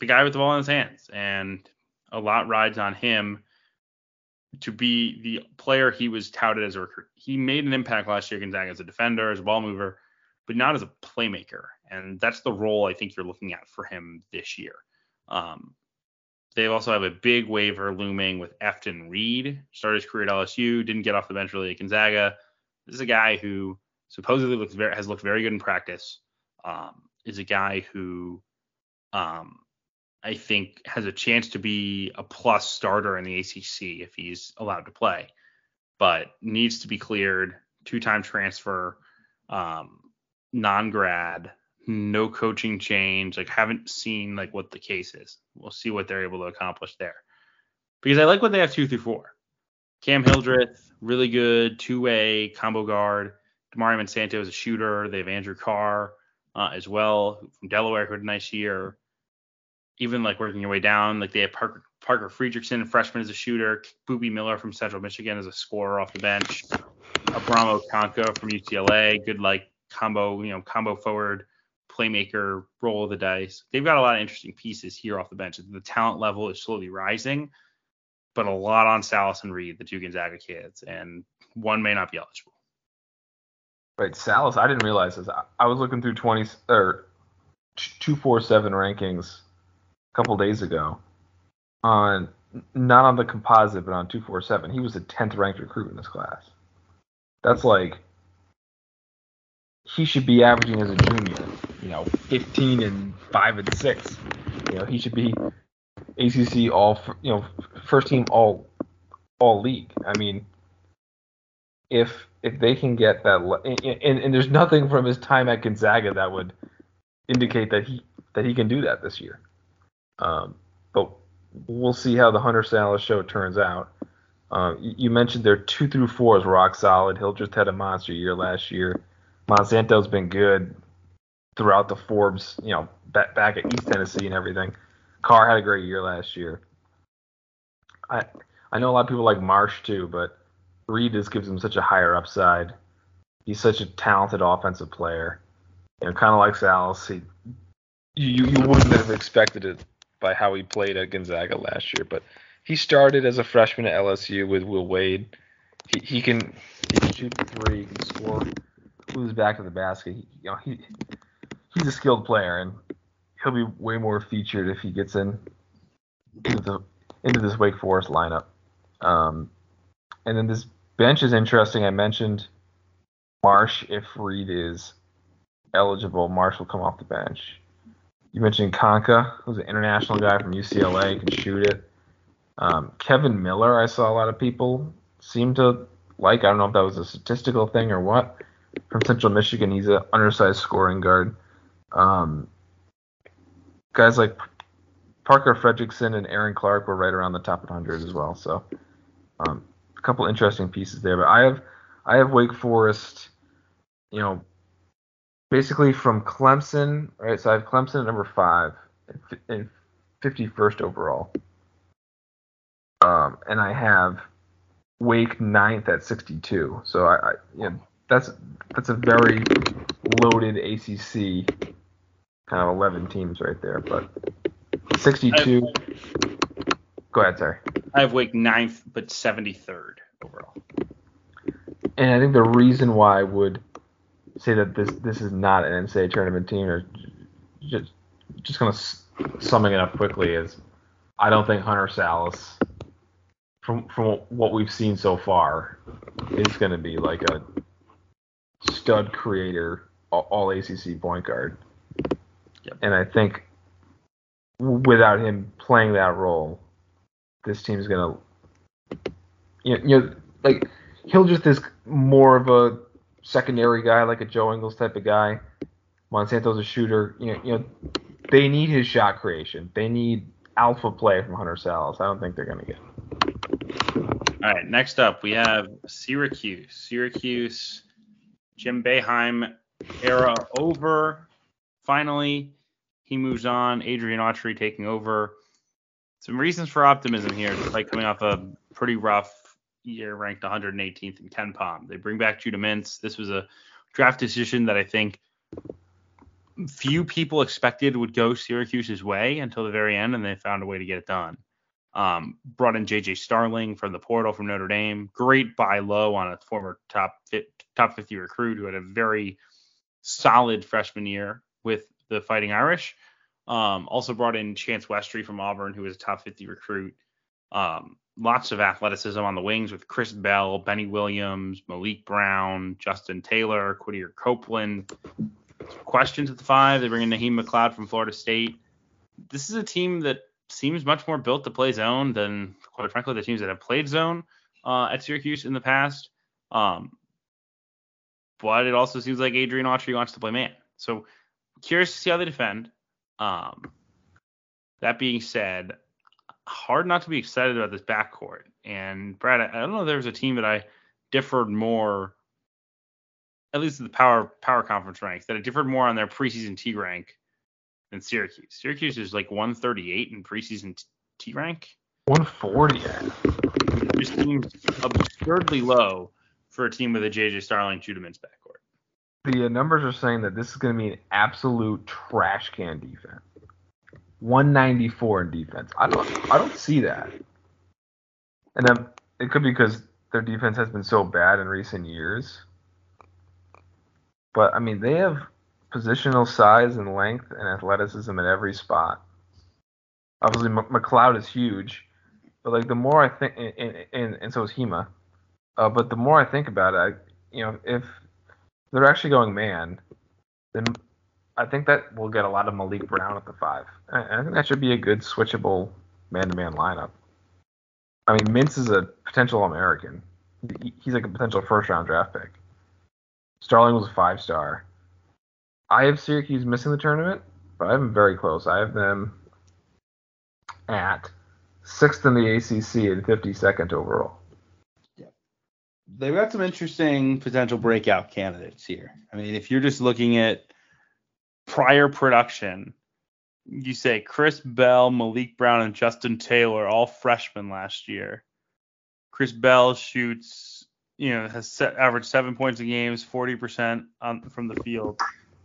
the guy with the ball in his hands, and a lot rides on him to be the player he was touted as a recruit. He made an impact last year Gonzaga as a defender, as a ball mover, but not as a playmaker. And that's the role I think you're looking at for him this year. Um, they also have a big waiver looming with Efton Reid. Started his career at LSU, didn't get off the bench really at Gonzaga. This is a guy who supposedly looks very has looked very good in practice. Um, is a guy who um, I think has a chance to be a plus starter in the ACC if he's allowed to play, but needs to be cleared. Two-time transfer, um, non-grad, no coaching change. Like haven't seen like what the case is. We'll see what they're able to accomplish there. Because I like what they have two through four. Cam Hildreth, really good two-way combo guard. Damari Monsanto is a shooter. They have Andrew Carr uh, as well from Delaware who had a nice year. Even like working your way down, like they have Parker, Parker Friedrichsen, freshman as a shooter. Boopie Miller from Central Michigan as a scorer off the bench. Abramo Canka from UCLA, good like combo, you know, combo forward playmaker, roll of the dice. They've got a lot of interesting pieces here off the bench. The talent level is slowly rising, but a lot on Sallis and Reid, the two Gonzaga kids, and one may not be eligible. Right, Sallis, I didn't realize this. I was looking through 20 or 247 rankings couple days ago on not on the composite, but on 247. He was the 10th ranked recruit in this class. That's like he should be averaging as a junior, you know, 15 and 5 and 6. You know, he should be ACC all, you know, first team all all league. I mean, if if they can get that and, and there's nothing from his time at Gonzaga that would indicate that he that he can do that this year. Um, but we'll see how the Hunter Sallis show turns out. Um, you mentioned their two through four is rock solid. Just had a monster year last year. Monsanto's been good throughout the Forbes, you know, back, back at East Tennessee and everything. Carr had a great year last year. I I know a lot of people like Marsh too, but Reid just gives him such a higher upside. He's such a talented offensive player. You know, kind of like Sallis. He, you you wouldn't have expected it by how he played at Gonzaga last year, but he started as a freshman at LSU with Will Wade. He, he can he can shoot the three, he can score moves back to the basket. He, you know, he he's a skilled player, and he'll be way more featured if he gets in into the into this Wake Forest lineup. Um, and then this bench is interesting. I mentioned Marsh if Reid is eligible. Marsh will come off the bench. You mentioned Canka, who's an international guy from UCLA, can shoot it. Um, Kevin Miller, I saw a lot of people seem to like. I don't know if that was a statistical thing or what. From Central Michigan, he's an undersized scoring guard. Um, guys like Parker Friedrichsen and Aaron Clark were right around the top 100 as well. So um, a couple interesting pieces there. But I have I have Wake Forest, you know, basically from Clemson, right? So I have Clemson at number five and 51st overall. Um, and I have Wake ninth at 62. So I, I you know, that's that's a very loaded ACC kind of 11 teams right there. But 62. Go ahead, sorry. I have Wake ninth, but 73rd overall. And I think the reason why I would say that this this is not an NCAA tournament team, or just just kind of summing it up quickly, is I don't think Hunter Sallis, from from what we've seen so far, is going to be like a stud creator, all, ACC point guard. Yep. And I think without him playing that role, this team's gonna, you know, you know, like just is more of a secondary guy, like a Joe Ingles type of guy. Monsanto's a shooter. You know, you know, they need his shot creation. They need alpha play from Hunter Sallis. I don't think they're gonna get. All right, next up we have Syracuse. Syracuse, Jim Boeheim era over. Finally, he moves on. Adrian Autry taking over. Some reasons for optimism here, despite coming off a pretty rough year, ranked 118th in KenPom. They bring back Judah Mintz. This was a draft decision that I think few people expected would go Syracuse's way until the very end, and they found a way to get it done. Um, brought in JJ Starling from the portal from Notre Dame. Great buy low on a former top top 50 recruit who had a very solid freshman year with the Fighting Irish. Um, also brought in Chance Westry from Auburn, who was a top 50 recruit. Um, lots of athleticism on the wings with Chris Bell, Benny Williams, Maliq Brown, Justin Taylor, Quadir Copeland. Questions at the five. They bring in Naheem McLeod from Florida State. This is a team that seems much more built to play zone than, quite frankly, the teams that have played zone uh, at Syracuse in the past. Um, but it also seems like Adrian Autry wants to play man. So curious to see how they defend. Um, that being said, hard not to be excited about this backcourt. And Brad, I, I don't know if there was a team that I differed more, at least the power power conference ranks, that I differed more on their preseason T rank than Syracuse. Syracuse is like 138 in preseason T rank. 140. This seems absurdly low for a team with a JJ Starling Judah Mintz backcourt the uh, numbers are saying that this is going to be an absolute trash can defense. 194 in defense. I don't I don't see that. And then it could be because their defense has been so bad in recent years. But I mean, they have positional size and length and athleticism at every spot. Obviously, M- McLeod is huge, but like the more I think, and, and, and so is Hema. Uh, but the more I think about it, I, you know, if they're actually going man, then I think that we'll get a lot of Maliq Brown at the five. I think that should be a good switchable man-to-man lineup. I mean, Mintz is a potential American. He's like a potential first-round draft pick. Starling was a five-star. I have Syracuse missing the tournament, but I have them very close. I have them at sixth in the ACC and 52nd overall they've got some interesting potential breakout candidates here. I mean, if you're just looking at prior production, you say Chris Bell, Maliq Brown, and Justin Taylor, all freshmen last year. Chris Bell shoots, you know, has set, averaged seven points a game, 40% on, from the field.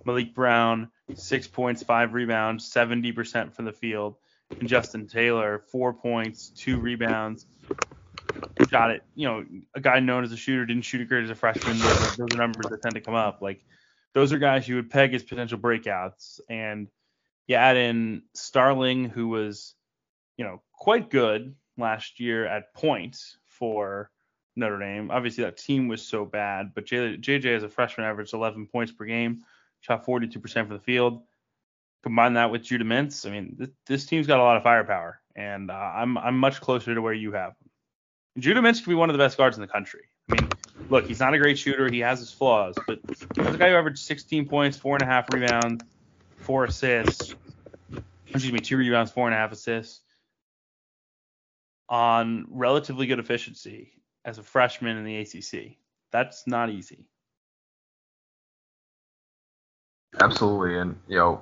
Maliq Brown, six points, five rebounds, 70% from the field. And Justin Taylor, four points, two rebounds, got it. You know, a guy known as a shooter didn't shoot it great as a freshman. Those are, numbers that tend to come up. Like those are guys you would peg as potential breakouts. And you add in Starling, who was, you know, quite good last year at points for Notre Dame. Obviously, that team was so bad, but JJ as a freshman averaged 11 points per game, shot 42% from the field. Combine that with Judah Mintz, I mean, this, this team's got a lot of firepower, and uh, I'm I'm much closer to where you have. Judah Mintz could be one of the best guards in the country. I mean, look, he's not a great shooter. He has his flaws, but as a guy who averaged 16 points, four and a half rebounds, four assists, excuse me, two rebounds, four and a half assists on relatively good efficiency as a freshman in the ACC. That's not easy. Absolutely, and you know,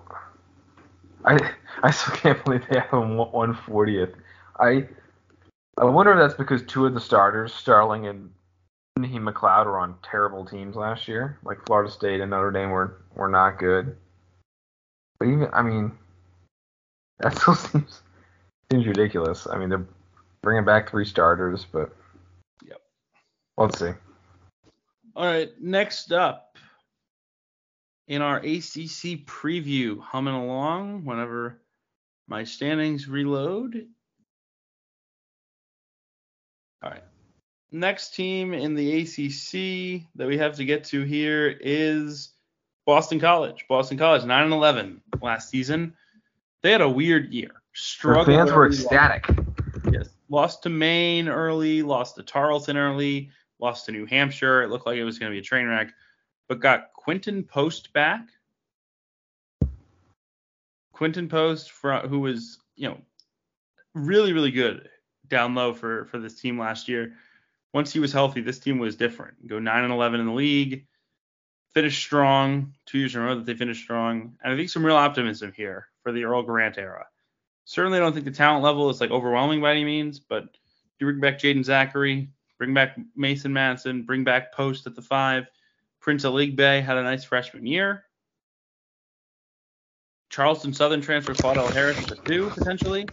I I still can't believe they have him 140th. I I wonder if that's because two of the starters, Starling and Naheem McLeod, were on terrible teams last year. Like Florida State and Notre Dame were were not good. But even I mean, *laughs* that still seems seems ridiculous. I mean, they're bringing back three starters, but yep. Let's see. All right, next up in our ACC preview, humming along whenever my standings reload. All right. Next team in the ACC that we have to get to here is Boston College. Boston College, 9 and 11 last season. They had a weird year. Struggled the fans were ecstatic. Yes. Lost to Maine early, lost to Tarleton early, lost to New Hampshire. It looked like it was going to be a train wreck, but got Quinten Post back. Quinten Post, who was, you know, really, really good down low for for this team last year. Once he was healthy, this team was different. Go 9 and 11 in the league, finish strong. Two years in a row that they finished strong, and I think some real optimism here for the Earl Grant era. Certainly, don't think the talent level is like overwhelming by any means, but you bring back Jaeden Zackery, bring back Mason Madsen, bring back Post at the five. Prince Aligbe had a nice freshman year. Charleston Southern transfer Claudell Harris for two potentially.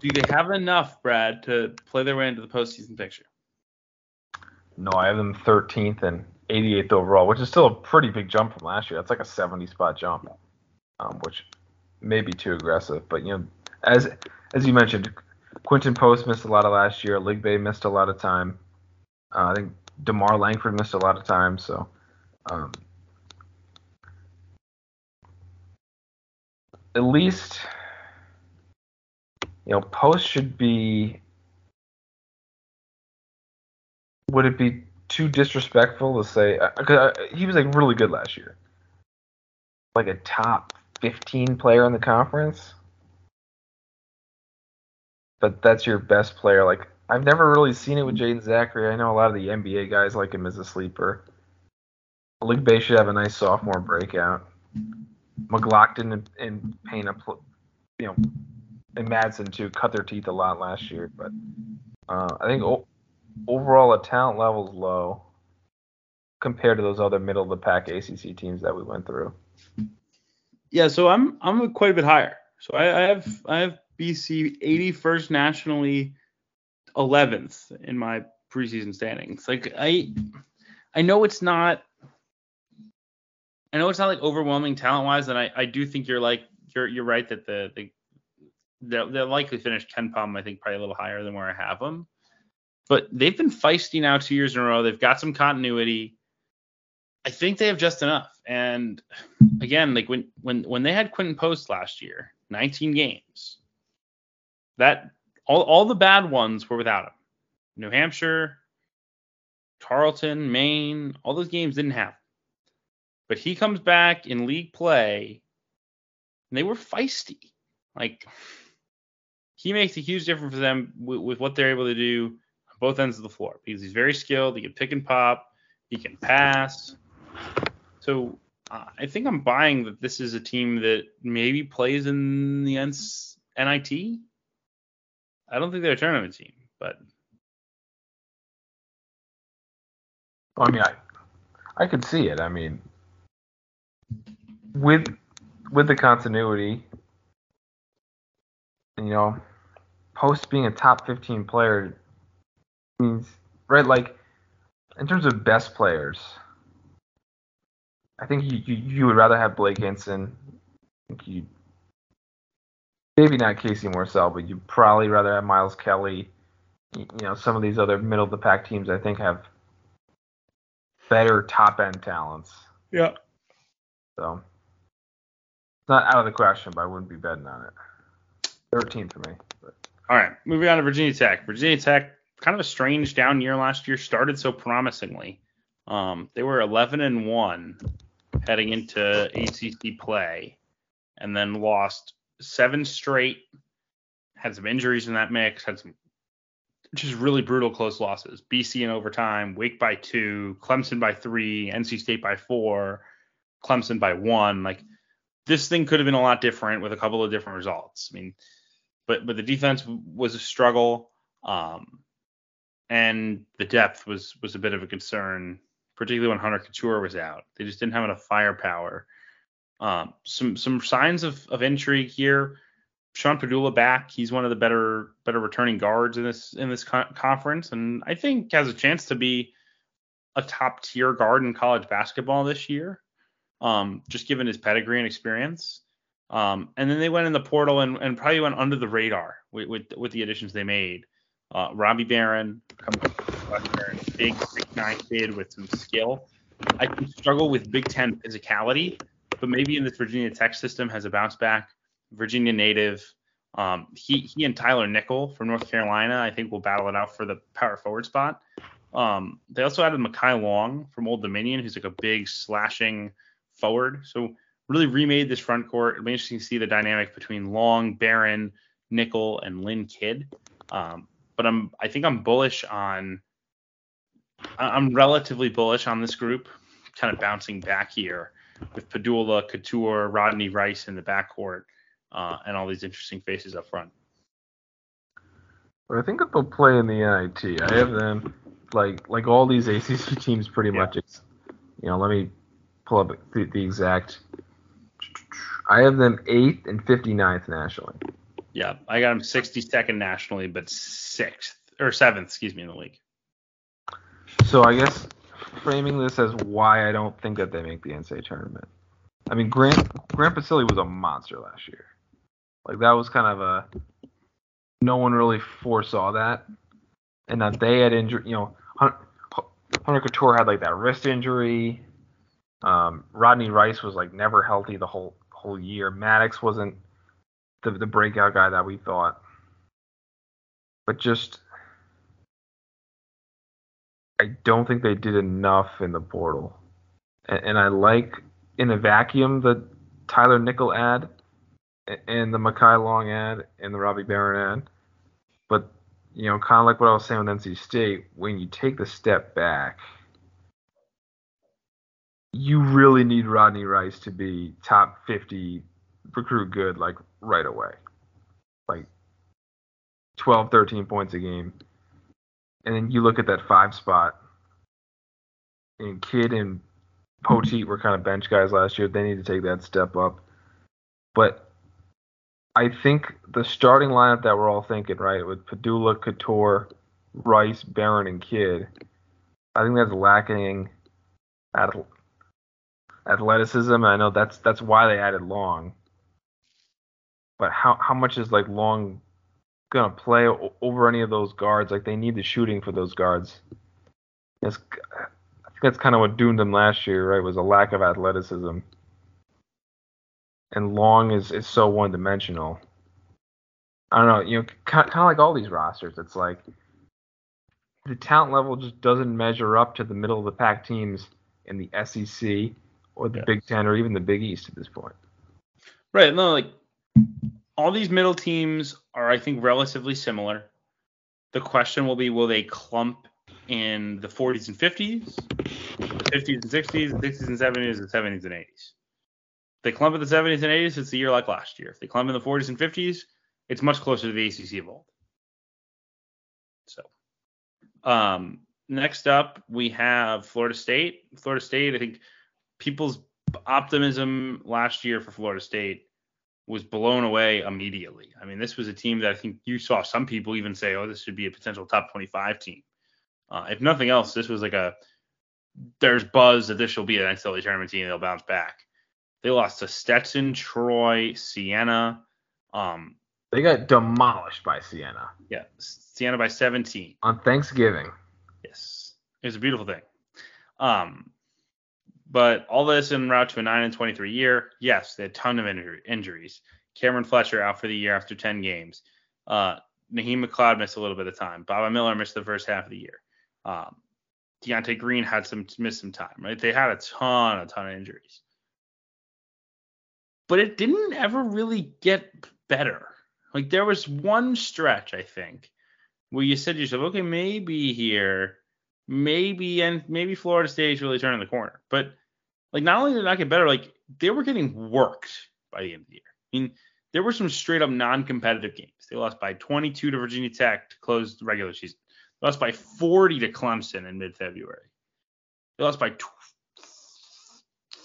Do they have enough, Brad, to play their way into the postseason picture? No, I have them 13th and 88th overall, which is still a pretty big jump from last year. That's like a 70 spot jump, um, which may be too aggressive. But you know, as as you mentioned, Quinten Post missed a lot of last year. Aligbe missed a lot of time. Uh, I think DeMarr Langford missed a lot of time. So um, at least you know, Post should be. Would it be too disrespectful to say? Because uh, uh, he was like really good last year, like a top 15 player in the conference. But that's your best player. Like I've never really seen it with Jaeden Zackery. I know a lot of the NBA guys like him as a sleeper. Aligbe should have a nice sophomore breakout. McLaughlin and, and Payne, you know, and Madsen too cut their teeth a lot last year, but uh, I think o- overall the talent level is low compared to those other middle of the pack ACC teams that we went through. Yeah, so I'm I'm quite a bit higher. So I, I have I have BC 81st nationally, 11th in my preseason standings. Like I I know it's not I know it's not like overwhelming talent wise, and I, I do think you're like you're you're right that the the they'll, they'll likely finish KenPom, I think, probably a little higher than where I have them. But they've been feisty now two years in a row. They've got some continuity. I think they have just enough. And again, like when when when they had Quinten Post last year, 19 games, that all all the bad ones were without him. New Hampshire, Tarleton, Maine, all those games didn't. Him. But he comes back in league play, and they were feisty. Like he makes a huge difference for them with, with, what they're able to do both ends of the floor because he's very skilled. He can pick and pop. He can pass. So uh, I think I'm buying that this is a team that maybe plays in the NIT. I don't think they're a tournament team, but. I mean, I, I could see it. I mean, with with the continuity, you know, Post being a top 15 player means, right? Like, in terms of best players, I think you, you, you would rather have Blake Hinson. I think you maybe not Casey Morsell, but you'd probably rather have Miles Kelly you know some of these other middle of the pack teams I think have better top end talents. Yeah. So it's not out of the question, but I wouldn't be betting on it. 13 for me. But. All right, moving on to Virginia Tech. Virginia Tech, kind of a strange down year last year, started so promisingly. Um, they were 11 and one heading into ACC play, and then lost seven straight. Had some injuries in that mix. Had some just really brutal close losses. BC in overtime, Wake by two, Clemson by three, NC State by four, Clemson by one. Like this thing could have been a lot different with a couple of different results. I mean, but but the defense was a struggle, um, and the depth was was a bit of a concern, particularly when Hunter Cattoor was out. They just didn't have enough firepower. Um, some some signs of, of intrigue here. Sean Pedulla back. He's one of the better better returning guards in this in this co- conference, and I think has a chance to be a top tier guard in college basketball this year. Um, just given his pedigree and experience. Um, and then they went in the portal and, and probably went under the radar with, with, with the additions they made. Uh, Robbie Beran, big big nine kid with some skill. I can struggle with Big Ten physicality, but maybe in this Virginia Tech system has a bounce back. Virginia native. Um, he he and Tyler Nickel from North Carolina, I think, will battle it out for the power forward spot. Um, they also added Mekhi Long from Old Dominion, who's like a big slashing forward. So really remade this front court. It'll be interesting to see the dynamic between Long, Beran, Nickel, and Lynn Kidd. Um, but I'm I think I'm bullish on. I'm relatively bullish on this group, kind of bouncing back here with Pedulla, Cattoor, Rodney Rice in the backcourt uh, and all these interesting faces up front. But I think that they'll play in the NIT. I have them like like all these ACC *laughs* teams pretty yeah. much. You know, let me pull up the, the, exact. I have them eighth and 59th nationally. Yeah, I got him 62nd nationally, but sixth or seventh, excuse me, in the league. So I guess framing this as why I don't think that they make the NCAA tournament. I mean, Grant Grant Basile was a monster last year. Like that was kind of a no one really foresaw that, and that they had injured. You know, Hunter Cattoor had like that wrist injury. Um, Rodney Rice was like never healthy the whole whole year. Maddox wasn't the the breakout guy that we thought. But just I don't think they did enough in the portal. And, and I like in a vacuum the Tyler Nickel ad and the Mekhi Long ad and the Robbie Beran ad. But you know, kind of like what I was saying with NC State, when you take the step back, you really need Rodney Rice to be top 50 recruit good like right away. Like 12, 13 points a game. And then you look at that five spot, and Kidd and Poteat were kind of bench guys last year. They need to take that step up. But I think the starting lineup that we're all thinking, right, with Pedulla, Cattoor, Rice, Beran, and Kidd, I think that's lacking at athleticism. I know that's that's why they added Long. But how how much is like Long gonna play over any of those guards? Like they need the shooting for those guards. It's, I think that's kind of what doomed them last year, right? Was a lack of athleticism and Long is is so one dimensional. I don't know, you know, kind of like all these rosters, it's like the talent level just doesn't measure up to the middle of the pack teams in the SEC or the yes. Big Ten or even the Big East at this point. Right. No, like all these middle teams are, I think, relatively similar. The question will be, will they clump in the 40s and 50s, the 50s and 60s, the 60s and 70s, the 70s and 80s? they clump in the 70s and 80s, it's a year like last year. If they clump in the 40s and 50s, it's much closer to the ACC of old. So, um, next up, we have Florida State. Florida State, I think people's optimism last year for Florida State was blown away immediately. I mean, this was a team that I think you saw some people even say, oh, this should be a potential top 25 team. Uh, if nothing else, this was like a there's buzz that this will be an NCAA tournament team. They'll bounce back. They lost to Stetson, Troy, Siena. Um, They got demolished by Siena Yeah, Siena by 17. on Thanksgiving. Yes, it was a beautiful thing. Um, but all this en route to a 9 and 23 year. Yes, they had a ton of injury, injuries. Cameron Fletcher out for the year after 10 games. Uh, Naheem McLeod missed a little bit of time. Baba Miller missed the first half of the year. Um, De'Ante Green had some missed some time. Right, they had a ton, a ton of injuries. But it didn't ever really get better. Like there was one stretch, I think, where you said to yourself, okay, maybe here, maybe and maybe Florida State's really turning the corner. But like not only did it not get better, like they were getting worked by the end of the year. I mean, there were some straight up non-competitive games. They lost by 22 to Virginia Tech to close the regular season. They lost by 40 to Clemson in mid-February. They lost by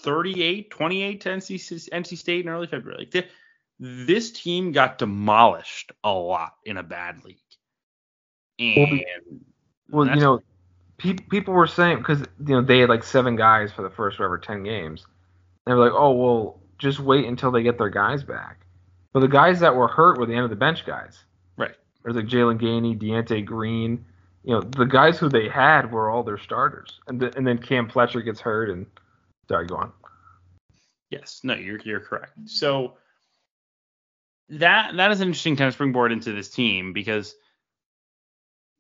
38, 28 to NC, NC State in early February. Like they, this team got demolished a lot in a bad league. And Well, you know, pe- people were saying because you know they had like seven guys for the first whatever ten games. They were like, oh well, just wait until they get their guys back. But the guys that were hurt were the end of the bench guys. Right. There's like Jalen Gainey, De'Ante Green. You know, the guys who they had were all their starters, and and then Cam Fletcher gets hurt, and sorry, go on. Yes, no, you're you're correct. So that that is an interesting kind of springboard into this team because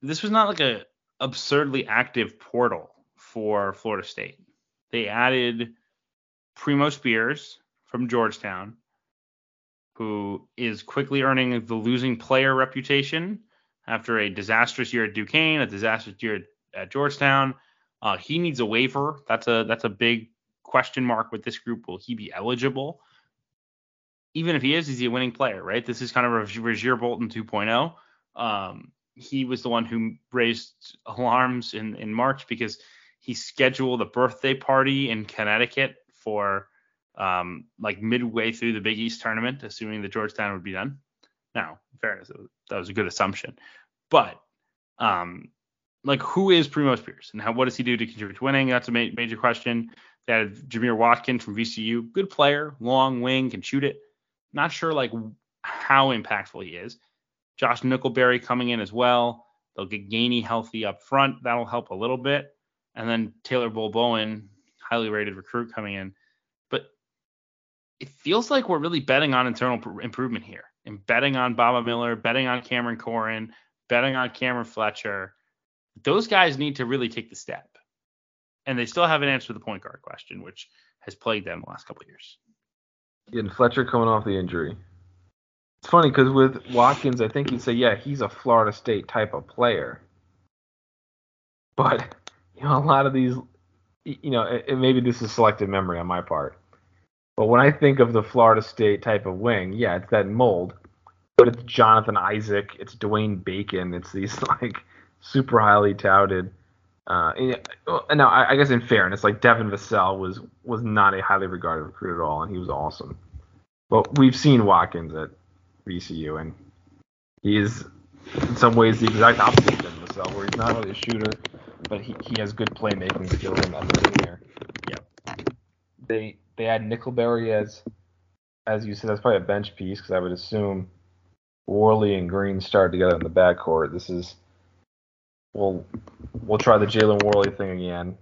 this was not like a absurdly active portal for Florida State. They added Primo Spears from Georgetown, who is quickly earning the losing player reputation after a disastrous year at Duquesne, a disastrous year at Georgetown. Uh, he needs a waiver. That's a that's a big question mark with this group. Will he be eligible? Even if he is, is he a winning player, right? This is kind of a Rasir Bolton 2.0. Um, he was the one who raised alarms in, in March because he scheduled a birthday party in Connecticut for um, like midway through the Big East tournament, assuming that Georgetown would be done. Now, in fairness, that was a good assumption. But um, like, who is Primo Spears and how what does he do to contribute to winning? That's a ma- major question. They had Jamir Watkins from VCU, good player, long wing, can shoot it. Not sure like how impactful he is. Josh Nickelberry coming in as well. They'll get Gainey healthy up front. That'll help a little bit. And then Taylor Bol Bowen, highly rated recruit coming in. But it feels like we're really betting on internal pr- improvement here and betting on Baba Miller, betting on Cameron Corhen, betting on Cameron Fletcher. Those guys need to really take the step. And they still haven't answered the point guard question, which has plagued them the last couple of years. And Fletcher coming off the injury. It's funny because with Watkins, I think you'd say, yeah, he's a Florida State type of player. But you know, a lot of these, you know, and maybe this is selective memory on my part. But when I think of the Florida State type of wing, yeah, it's that mold. But it's Jonathan Isaac, it's Dwayne Bacon, it's these *laughs* like super highly touted. Uh, and now I, I guess in fairness, like Devin Vassell was was not a highly regarded recruit at all, and he was awesome. But we've seen Watkins at VCU, and he is in some ways the exact opposite of himself, where he's not really a shooter, but he, he has good playmaking skills and everything there. Yep. They they had Nickelberry as as you said, that's probably a bench piece because I would assume Warley and Green start together in the backcourt. This is we'll we'll try the Jalen Warley thing again.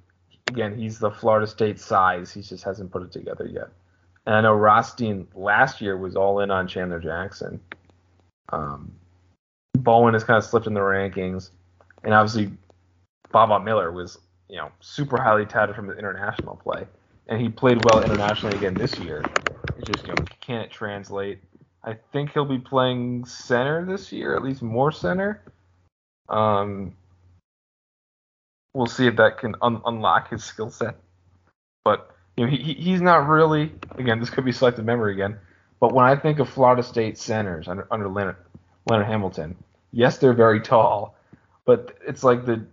Again, he's the Florida State size. He just hasn't put it together yet. And I know Rothstein last year was all in on Chandler Jackson. Um, Bowen has kind of slipped in the rankings, and obviously Baba Miller was you know super highly touted from the international play, and he played well internationally again this year. It just you know can't translate. I think he'll be playing center this year, at least more center. Um, we'll see if that can un- unlock his skill set. But you know, he, he- he's not really. Again, this could be selective memory again. But when I think of Florida State centers under under Leonard, Leonard Hamilton, yes, they're very tall, but it's like the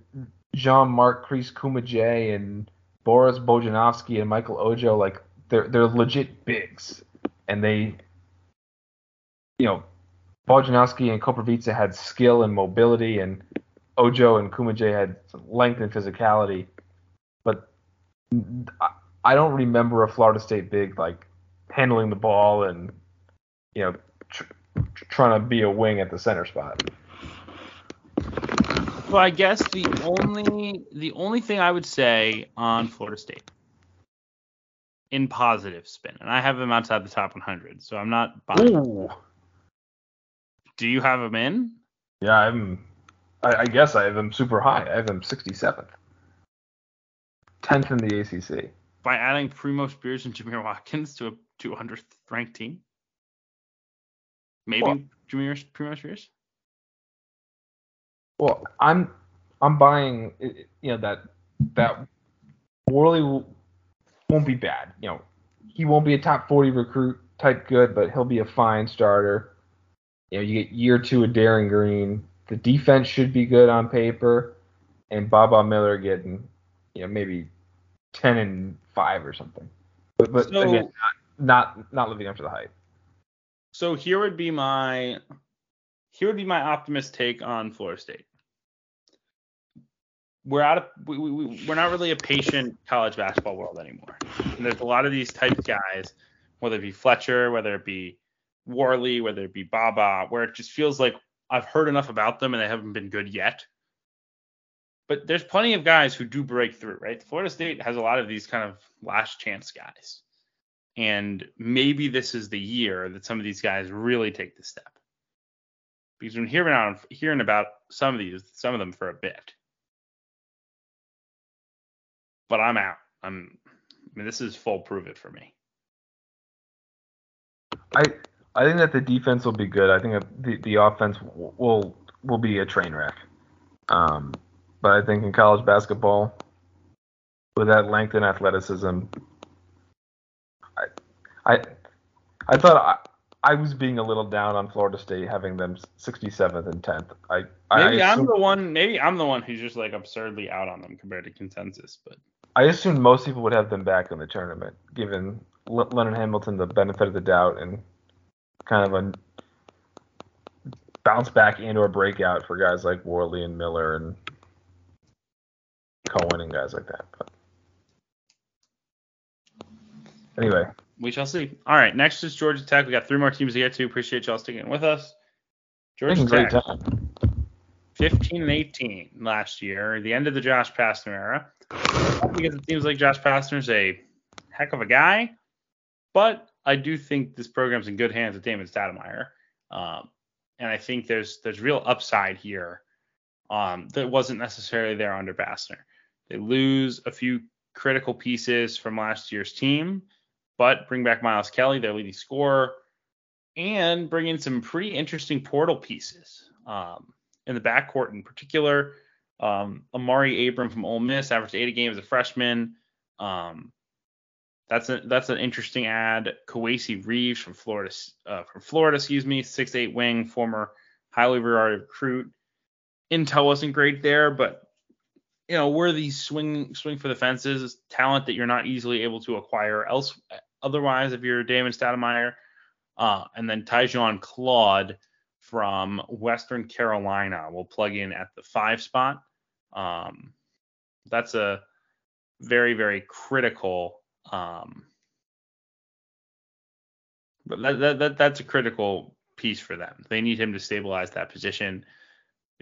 Jean-Marc Christ Koumadje and Boris Bojanovsky and Michael Ojo, like they're they're legit bigs, and they, you know, Bojanovsky and Koprivica had skill and mobility, and Ojo and Koumadje had length and physicality, but I- don't remember a Florida State big like handling the ball and you know tr- trying to be a wing at the center spot. Well, I guess the only the only thing I would say on Florida State in positive spin, and I have them outside the top 100, so I'm not buying. Ooh. Do you have them in? Yeah, I'm. I, I guess I have them super high. I have them 67th, 10th in the ACC. By adding Primo Spears and Jamir Watkins to a 200th ranked team? Maybe Well- Jamir Primo Spears? Well, I'm I'm buying you know that that Warley won't be bad. You know, he won't be a top 40 recruit type good, but he'll be a fine starter. You know, you get year two of Darin Green. The defense should be good on paper, and Baba Miller getting you know maybe 10 and five or something. But, but So- again, not, not not living up to the hype. So here would be my here would be my optimist take on Florida State. We're out of we, we, we- we're not really a patient college basketball world anymore. And there's a lot of these type of guys, whether it be Fletcher, whether it be Warley, whether it be Baba, where it just feels like I've heard enough about them and they haven't been good yet. But there's plenty of guys who do break through, right? Florida State has a lot of these kind of last chance guys. And maybe this is the year that some of these guys really take the step. Because we've been hearing, on, hearing about some of these, some of them for a bit. But I'm out. I'm. I mean, this is full prove it for me. I I think that the defense will be good. I think the the offense will will be a train wreck. Um, but I think in college basketball, with that length and athleticism, I I I thought I, I was being a little down on Florida State having them 67th and 10th. I Maybe I I'm the one. Maybe I'm the one who's just like absurdly out on them compared to consensus. But I assumed most people would have them back in the tournament, given L- Leonard Hamilton the benefit of the doubt and kind of a bounce back and or breakout for guys like Warley and Miller and Corhen and guys like that. But anyway, we shall see. All right, next is Georgia Tech. We got three more teams to get to. Appreciate y'all sticking with us. Georgia Tech, time. 15 and 18 last year, the end of the Josh Pastner era. Because it seems like Josh Pastner's a heck of a guy, but I do think this program's in good hands with Damon Stoudamire. Um, and I think there's there's real upside here um, that wasn't necessarily there under Pastner. They lose a few critical pieces from last year's team, but bring back Miles Kelly, their leading scorer, and bring in some pretty interesting portal pieces um, in the backcourt in particular. Um, Amaree Abram from Ole Miss averaged 80 games as a freshman. Um, that's a that's an interesting ad. Kowacie Reeves from Florida, uh, from Florida, excuse me, six eight wing, former highly regarded recruit. Intel wasn't great there, but you know, were these swing swing for the fences talent that you're not easily able to acquire else otherwise if you're Damon Stoudamire. Uh, and then Tyzhaun Claude from Western Carolina will plug in at the five spot. Um, that's a very very critical. Um, but that, that, that that's a critical piece for them. They need him to stabilize that position.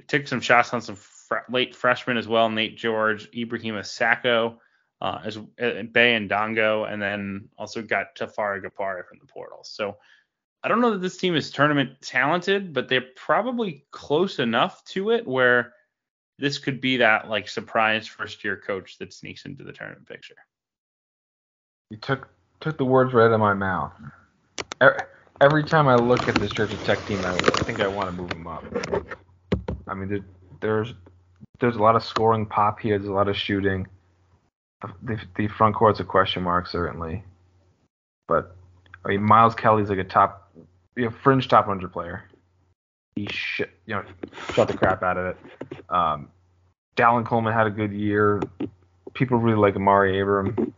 Took some shots on some fr- late freshman as well. Nate George, Ibrahim Sacko, uh, as uh, Baye Ndongo, and then also got Tafara Gapare from the portal. So I don't know that this team is tournament talented, but they're probably close enough to it where this could be that like surprise first year coach that sneaks into the tournament picture. You took took the words right out of my mouth. Every, time I look at this Georgia Tech team, I think I want to move them up. I mean, there's there's a lot of scoring pop here. There's a lot of shooting. The, the front court's a question mark certainly, but I mean Miles Kelly's like a top, you know, fringe top 100 player. He shit, you know, shot the crap out of it. Um, Dallan Coleman had a good year. People really like Amaree Abram.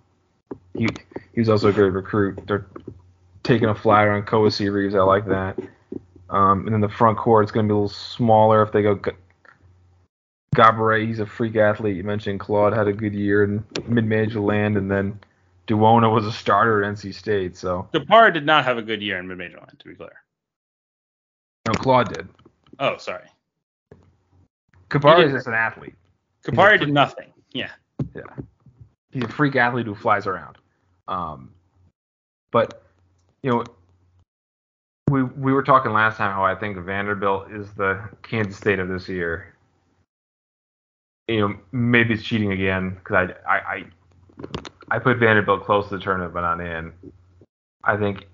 He he was also a great recruit. They're taking a flyer on Kowacie Reeves. I like that. Um, and then the front court is going to be a little smaller if they go G- He's a freak athlete. You mentioned Claude had a good year in mid-major land, and then Dowuona was a starter at NC State. So Gapare did not have a good year in mid-major land, to be clear. No, Claude did. Oh, sorry. Kabari He is just an athlete. Kapari did nothing. Yeah. Yeah. He's a freak athlete who flies around. Um, but you know, we we were talking last time how I think Vanderbilt is the Kansas State of this year. You know, maybe it's cheating again because I, I I I put Vanderbilt close to the tournament but not in. I think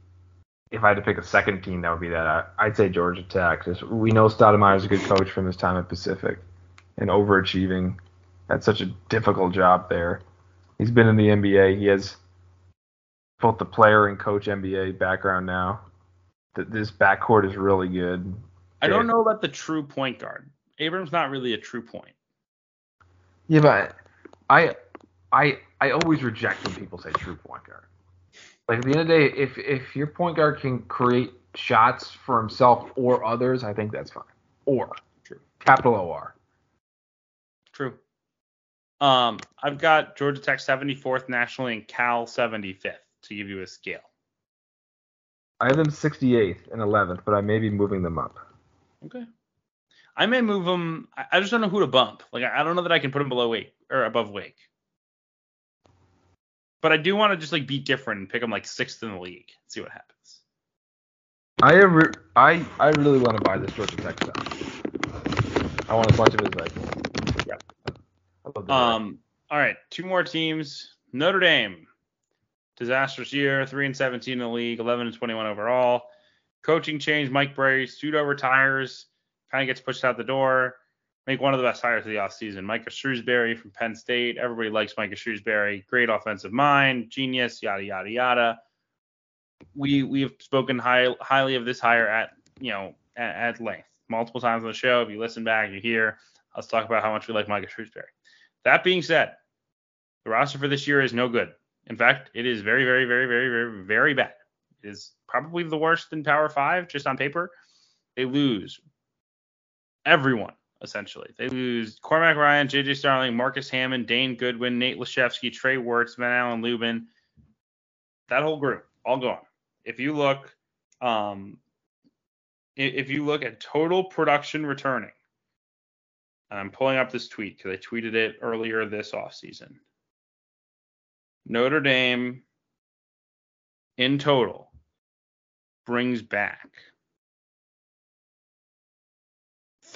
if I had to pick a second team, that would be that. I, I'd say Georgia Tech. Just, we know Stoudamire is a good coach from his time at Pacific and overachieving. Had such a difficult job there. He's been in the NBA. He has both the player and coach NBA background now. Th- This backcourt is really good. I don't know about the true point guard. Abrams not really a true point. Yeah, but I I I always reject when people say true point guard. Like at the end of the day, if if your point guard can create shots for himself or others, I think that's fine. Or True. capital OR. True. Um, I've got Georgia Tech 74th nationally and Cal 75th to give you a scale. I have them 68th and 11th, but I may be moving them up. Okay. I may move them. I just don't know who to bump. Like I don't know that I can put them below Wake or above Wake. But I do want to just like be different and pick them like sixth in the league. See what happens. I re- I I really want to buy this Georgia Tech stuff. I want as much of it as I can. Yep. I love the Um. All right. Two more teams. Notre Dame. Disastrous year. Three and 17 in the league. 11 and 21 overall. Coaching change. Mike Brey. Pseudo retires. Kind of gets pushed out the door. Make one of the best hires of the offseason. Micah Shrewsberry from Penn State. Everybody likes Micah Shrewsberry. Great offensive mind. Genius. Yada yada yada. We we've spoken high, highly of this hire at you know at, at length multiple times on the show. If you listen back, you hear us talk about how much we like Micah Shrewsberry. That being said, the roster for this year is no good. In fact, it is very, very, very, very, very, very bad. It is probably the worst in Power Five, just on paper. They lose everyone, essentially. They lose Cormac Ryan, JJ Starling, Marcus Hammond, Dane Goodwin, Nate Laszewski, Trey Wertz, Van Allen Lubin. That whole group, all gone. If you look, um, if you look at total production returning, I'm pulling up this tweet because I tweeted it earlier this offseason. Notre Dame in total brings back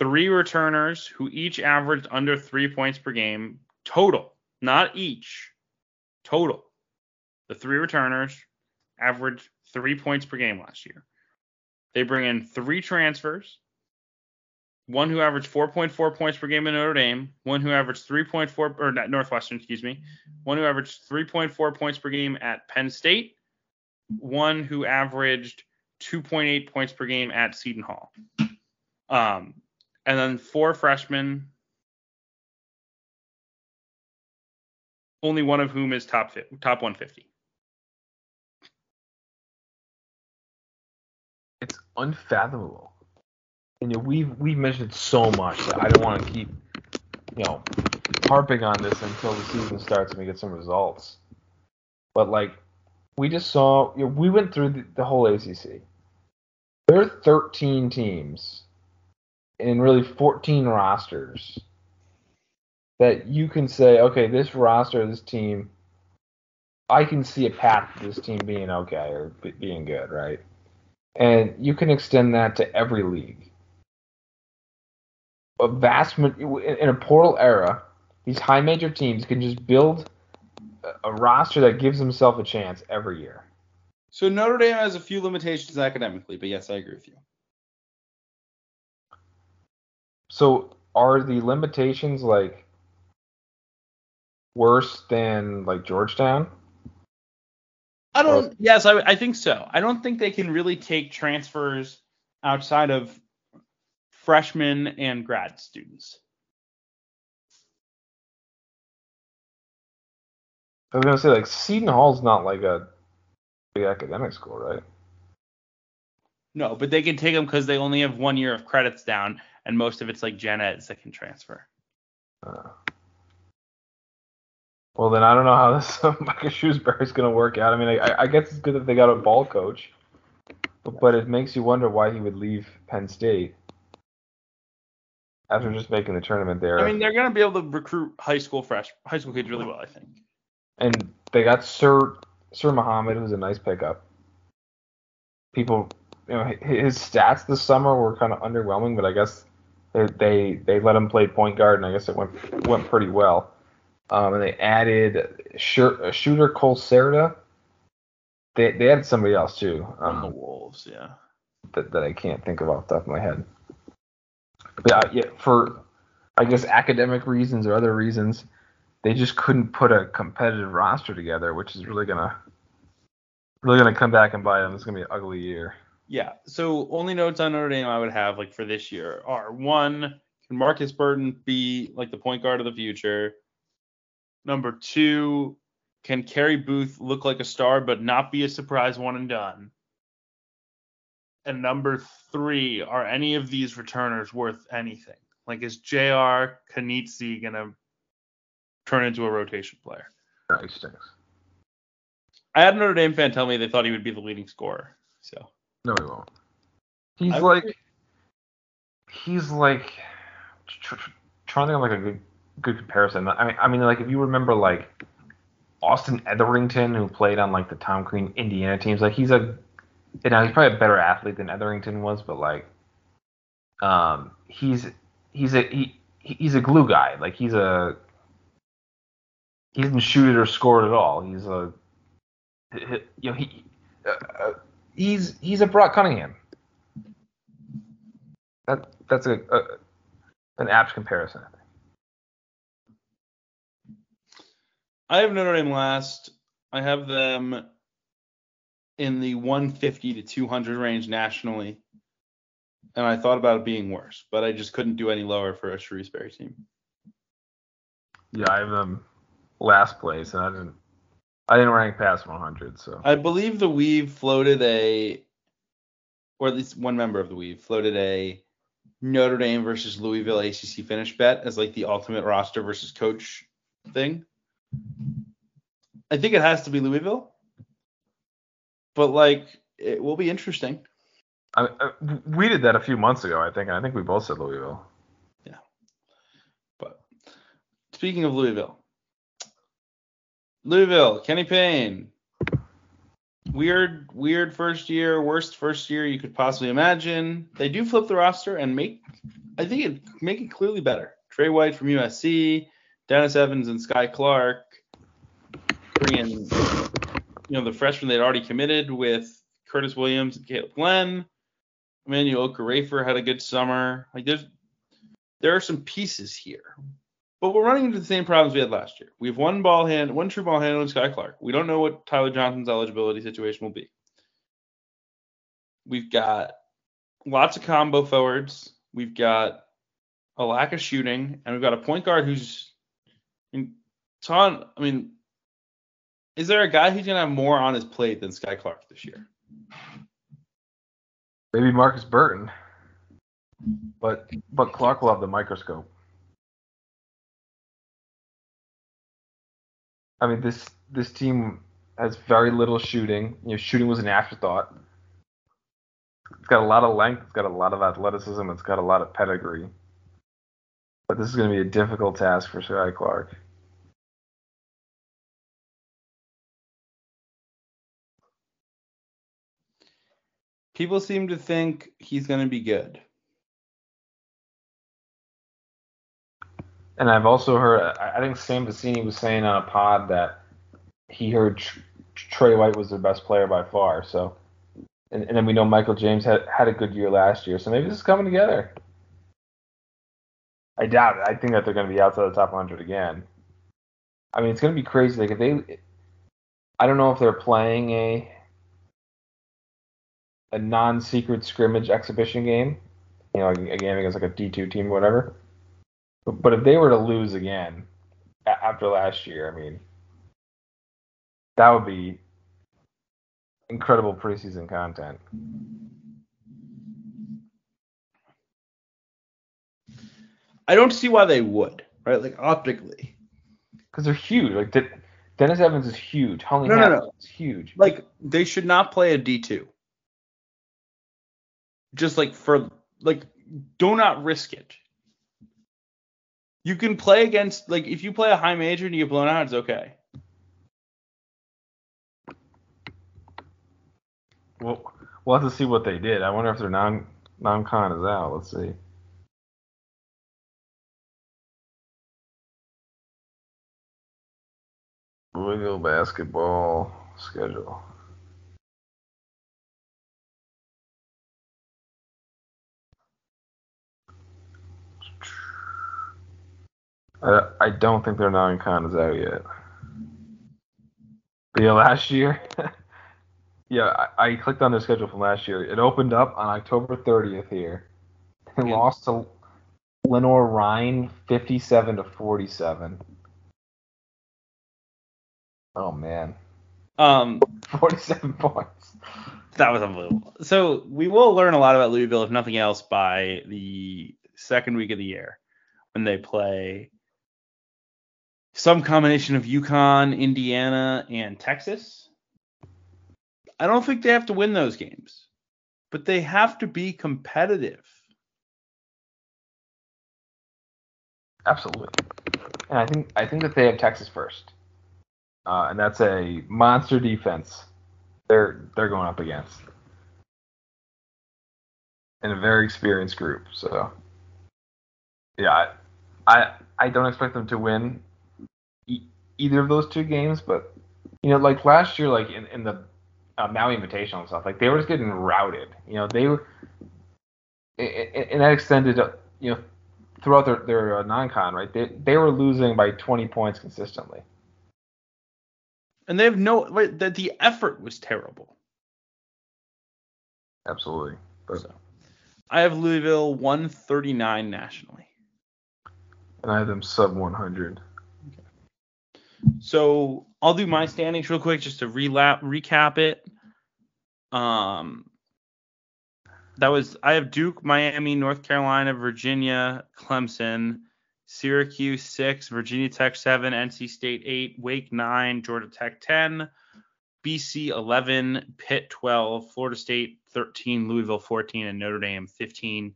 three returners who each averaged under three points per game total, not each, total. The three returners averaged three points per game last year. They bring in three transfers, one who averaged 4.4 points per game in Notre Dame, one who averaged 3.4 or Northwestern, excuse me, one who averaged 3.4 points per game at Penn State, one who averaged 2.8 points per game at Seton Hall. Um, and then four freshmen, only one of whom is top fi- top 150. It's unfathomable. And we've we've mentioned so much that I don't want to keep, you know, harping on this until the season starts and we get some results. But like, we just saw, you know, we went through the, the whole ACC. There are 13 teams and really 14 rosters that you can say, okay, this roster, this team, I can see a path to this team being okay or be- being good, right? and you can extend that to every league. A vast in a portal era, these high major teams can just build a roster that gives themselves a chance every year. So Notre Dame has a few limitations academically, but yes, I agree with you. So, are the limitations like worse than like Georgetown? I don't. Yes, I, I think so. I don't think they can really take transfers outside of freshmen and grad students. I was gonna say like Seton Hall's not like a big academic school, right? No, but they can take them because they only have one year of credits down, and most of it's like gen eds that can transfer. Uh, well, then I don't know how *laughs* this Micah Shrewsberry is going to work out. I mean, I, I guess it's good that they got a ball coach. But, but it makes you wonder why he would leave Penn State after just making the tournament there. I mean, they're gonna be able to recruit high school fresh high school kids really well, I think. and they got Sir Sir Mohammed, who's a nice pickup. People, you know, his stats this summer were kind of underwhelming, but I guess they they, they let him play point guard, and I guess it went went pretty well. Um, and they added shooter, shooter Cole Serta. They they added somebody else too. From the Um, Wolves, yeah. that, that I can't think of off the top of my head. But uh, yeah, for I guess academic reasons or other reasons, they just couldn't put a competitive roster together, which is really gonna really gonna come back and bite them. It's gonna be an ugly year. Yeah. So only notes on Notre Dame I would have like for this year are one, can Markus Burton be like the point guard of the future? Number two, can Carey Booth look like a star but not be a surprise one and done? And number three, are any of these returners worth anything? Like is JR Konieczny gonna turn into a rotation player? No, he stinks. I had a Notre Dame fan tell me they thought he would be the leading scorer. So No, he won't. He's I- like he's like tr- tr- trying to think of like a good good comparison. I mean, I mean, like if you remember like Austin Etherington, who played on like the Tom Crean Indiana teams, like he's a you know he's probably a better athlete than Etherington was, but like um he's he's a he he's a glue guy. Like he's a he didn't shoot it or score it at all. He's a you know he uh, uh, he's he's a Brock Cunningham. That that's a, a an apt comparison. I think. I have Notre Dame last. I have them in the 150 to 200 range nationally. And I thought about it being worse, but I just couldn't do any lower for a Shrewsberry team. Yeah, I have them last place, and I didn't I didn't rank past 100. So I believe the Weave floated a, or at least one member of the Weave floated a Notre Dame versus Louisville ACC finish bet as like the ultimate roster versus coach thing. I think it has to be Louisville, but like it will be interesting. I, I, we did that a few months ago, I think, and I think we both said Louisville. Yeah. But speaking of Louisville, Louisville, Kenny Payne. Weird, weird first year, worst first year you could possibly imagine. They do flip the roster and make, I think it make it clearly better. Tre White from USC, Dennis Evans and Skyy Clark, bringing, you know, the freshmen they'd already committed with Curtis Williams and Kaleb Glenn. Emmanuel Okorafor had a good summer. Like there's there are some pieces here. But we're running into the same problems we had last year. We have one ball hand, one true ball handler in Skyy Clark. We don't know what Ty-Laur Johnson's eligibility situation will be. We've got lots of combo forwards. We've got a lack of shooting, and we've got a point guard who's I mean, Ton. I mean, is there a guy who's gonna have more on his plate than Skyy Clark this year? Maybe Markus Burton, but but Clark will have the microscope. I mean, this this team has very little shooting. You know, shooting was an afterthought. It's got a lot of length. It's got a lot of athleticism. It's got a lot of pedigree. But this is going to be a difficult task for Skyy Clark. People seem to think he's gonna be good. And I've also heard, I think Sam Vecenie was saying on a pod that he heard Tr- Tre White was their best player by far. So, and, and then we know Michael James had had a good year last year. So maybe this is coming together. I doubt it. I think that they're going to be outside the top 100 again. I mean, it's going to be crazy. Like if they, I don't know if they're playing a a non-secret scrimmage exhibition game, you know, a game against like a D2 team or whatever. But, but if they were to lose again after last year, I mean, that would be incredible preseason content. I don't see why they would, right? Like optically. Because they're huge. Like De- Dennis Evans is huge. Huntley No, no, no. is huge. Like they should not play a D2. just like for like do not risk it. You can play against like if you play a high major and you get blown out, it's okay. Well, we'll have to see what they did. I wonder if their non non con is out. Let's see. Louisville basketball schedule. I, I don't think their non-con is out yet. But yeah, last year, *laughs* yeah, I, I, clicked on their schedule from last year. It opened up on October 30th here. They lost to Lenoir-Rhyne 57 to 47. Oh man. Um, *laughs* 47 points. That was unbelievable. So we will learn a lot about Louisville, if nothing else, by the second week of the year when they play some combination of UConn, Indiana, and Texas. I don't think they have to win those games, but they have to be competitive. Absolutely. And I think I think that they have Texas first. Uh, and that's a monster defense. They're they're going up against, and a very experienced group. So, yeah, I I, I don't expect them to win either of those two games, but you know, like last year, like in, in the uh, Maui Invitational and stuff, like they were just getting routed. You know, they were, and that extended, uh, you know, throughout their their uh, non-con, right? They they were losing by 20 points consistently and they have no that the effort was terrible. Absolutely. But, so, I have Louisville 139 nationally. And I have them sub 100. So I'll do my standings real quick just to relap recap it. Um, that was I have Duke, Miami, North Carolina, Virginia, Clemson, Syracuse 6, Virginia Tech 7, NC State 8, Wake 9, Georgia Tech 10, BC 11, Pitt 12, Florida State 13, Louisville 14, and Notre Dame 15.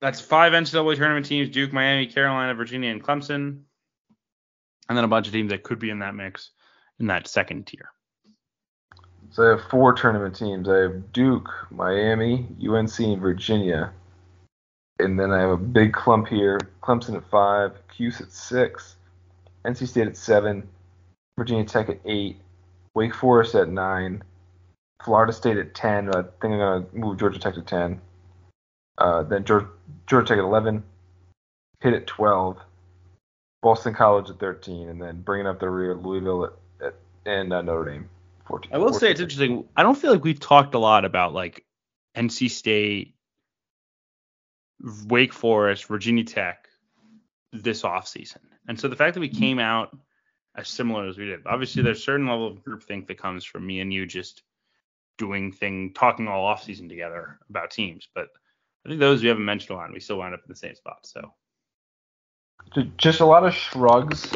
That's five NCAA tournament teams Duke, Miami, Carolina, Virginia, and Clemson. And then a bunch of teams that could be in that mix in that second tier. So I have four tournament teams. I have Duke, Miami, UNC, and Virginia and then I have a big clump here. Clemson at five, Cuse at six, NC State at seven, Virginia Tech at eight, Wake Forest at nine, Florida State at ten. I think I'm gonna move Georgia Tech to ten. Uh, then Georgia, Georgia Tech at eleven, Pitt at twelve, Boston College at thirteen, and then bringing up the rear Louisville at, at and uh, Notre Dame. 14, I will 14. say it's interesting. I don't feel like we've talked a lot about like NC State Wake Forest, Virginia Tech this offseason. And so the fact that we came out as similar as we did, obviously there's a certain level of groupthink that comes from me and you just doing thing, talking all offseason together about teams. But I think those we haven't mentioned a lot, we still wind up in the same spot. So just a lot of shrugs.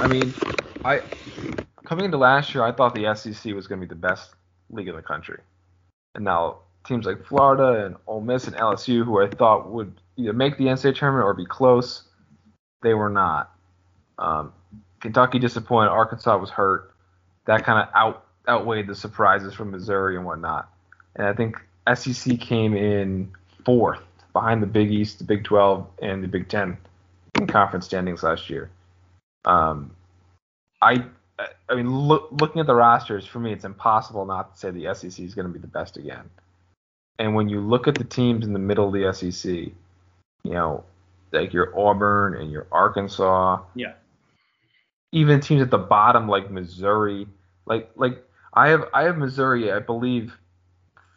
I mean, I coming into last year, I thought the SEC was going to be the best league in the country, and now teams like Florida and Ole Miss and LSU, who I thought would either make the NCAA tournament or be close, they were not. Um, Kentucky disappointed. Arkansas was hurt. That kind of out outweighed the surprises from Missouri and whatnot. And I think SEC came in fourth behind the Big East, the Big 12, and the Big 10 in conference standings last year. Um, I I mean, look, looking at the rosters, for me, it's impossible not to say the SEC is going to be the best again. And when you look at the teams in the middle of the SEC, you know, like your Auburn and your Arkansas, yeah, even teams at the bottom like Missouri, like like I have I have Missouri, I believe,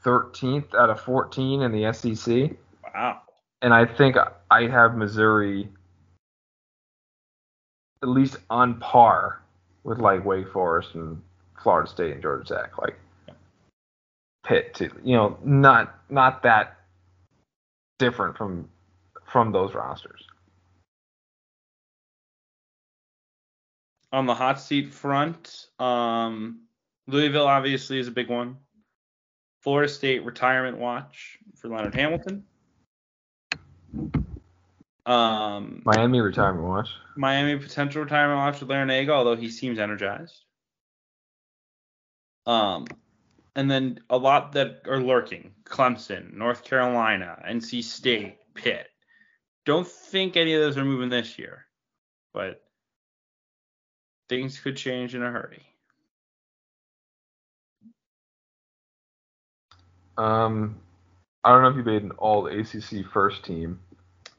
13th out of 14 in the SEC. Wow. And I think I have Missouri at least on par with like Wake Forest and Florida State and Georgia Tech. Like Pitt to you know not not that different from from those rosters. On the hot seat front, um, Louisville obviously is a big one. Florida State retirement watch for Leonard Hamilton. Um, Miami retirement watch. Miami potential retirement watch with Larranaga, although he seems energized. Um, and then a lot that are lurking: Clemson, North Carolina, NC State, Pitt. Don't think any of those are moving this year, but things could change in a hurry. Um, I don't know if you made an all ACC first team.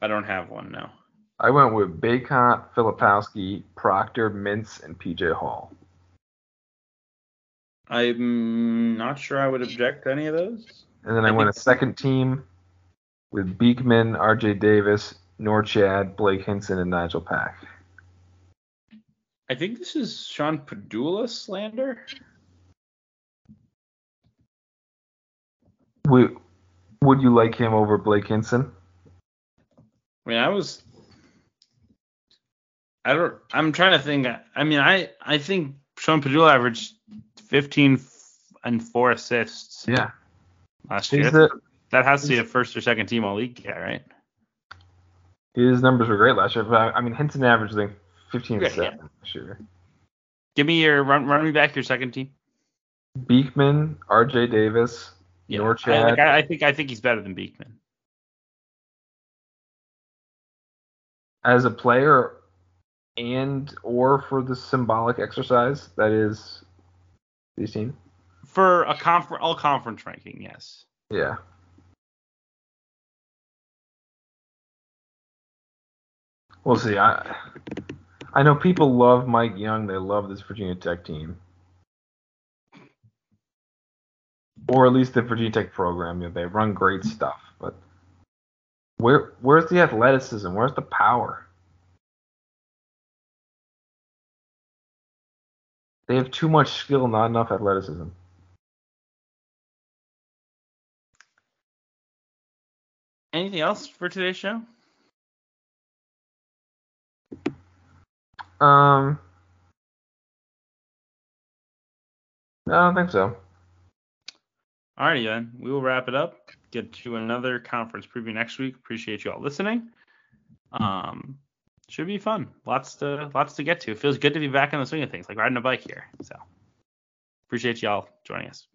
I don't have one now. I went with Bacot, Filipowski, Proctor, Mintz, and PJ Hall. I'm not sure I would object to any of those. And then I, I went a second team with Beekman, RJ Davis, Norchad, Blake Hinson, and Nigel Pack. I think this is Sean Pedulla slander. Would, would you like him over Blake Hinson? I mean, I was. I don't. I'm trying to think. I mean, I I think Sean Pedulla averaged 15 and four assists Yeah. last year. The, that has to be a first or second team all league guy, right? his numbers were great last year, but I, I mean, Hinson averaged like 15 Yeah, and 7 last year. Give me your run. Run me back your second team. Beekman, RJ Davis, Yeah. Norchad. I, like, I, I think I think he's better than Beekman. As a player and or for the symbolic exercise that is these teams. For a confer- all conference ranking, yes. Yeah. We'll see. I I know people love Mike Young. They love this Virginia Tech team, or at least the Virginia Tech program. You know, they run great stuff, where where's the athleticism? Where's the power? They have too much skill, not enough athleticism. Anything else for today's show? Um, no, I don't think so. Alrighty then, we will wrap it up. Get to another conference preview next week. Appreciate you all listening. Um, should be fun. Lots to lots to get to. It feels good to be back in the swing of things, like riding a bike here. So appreciate y'all joining us.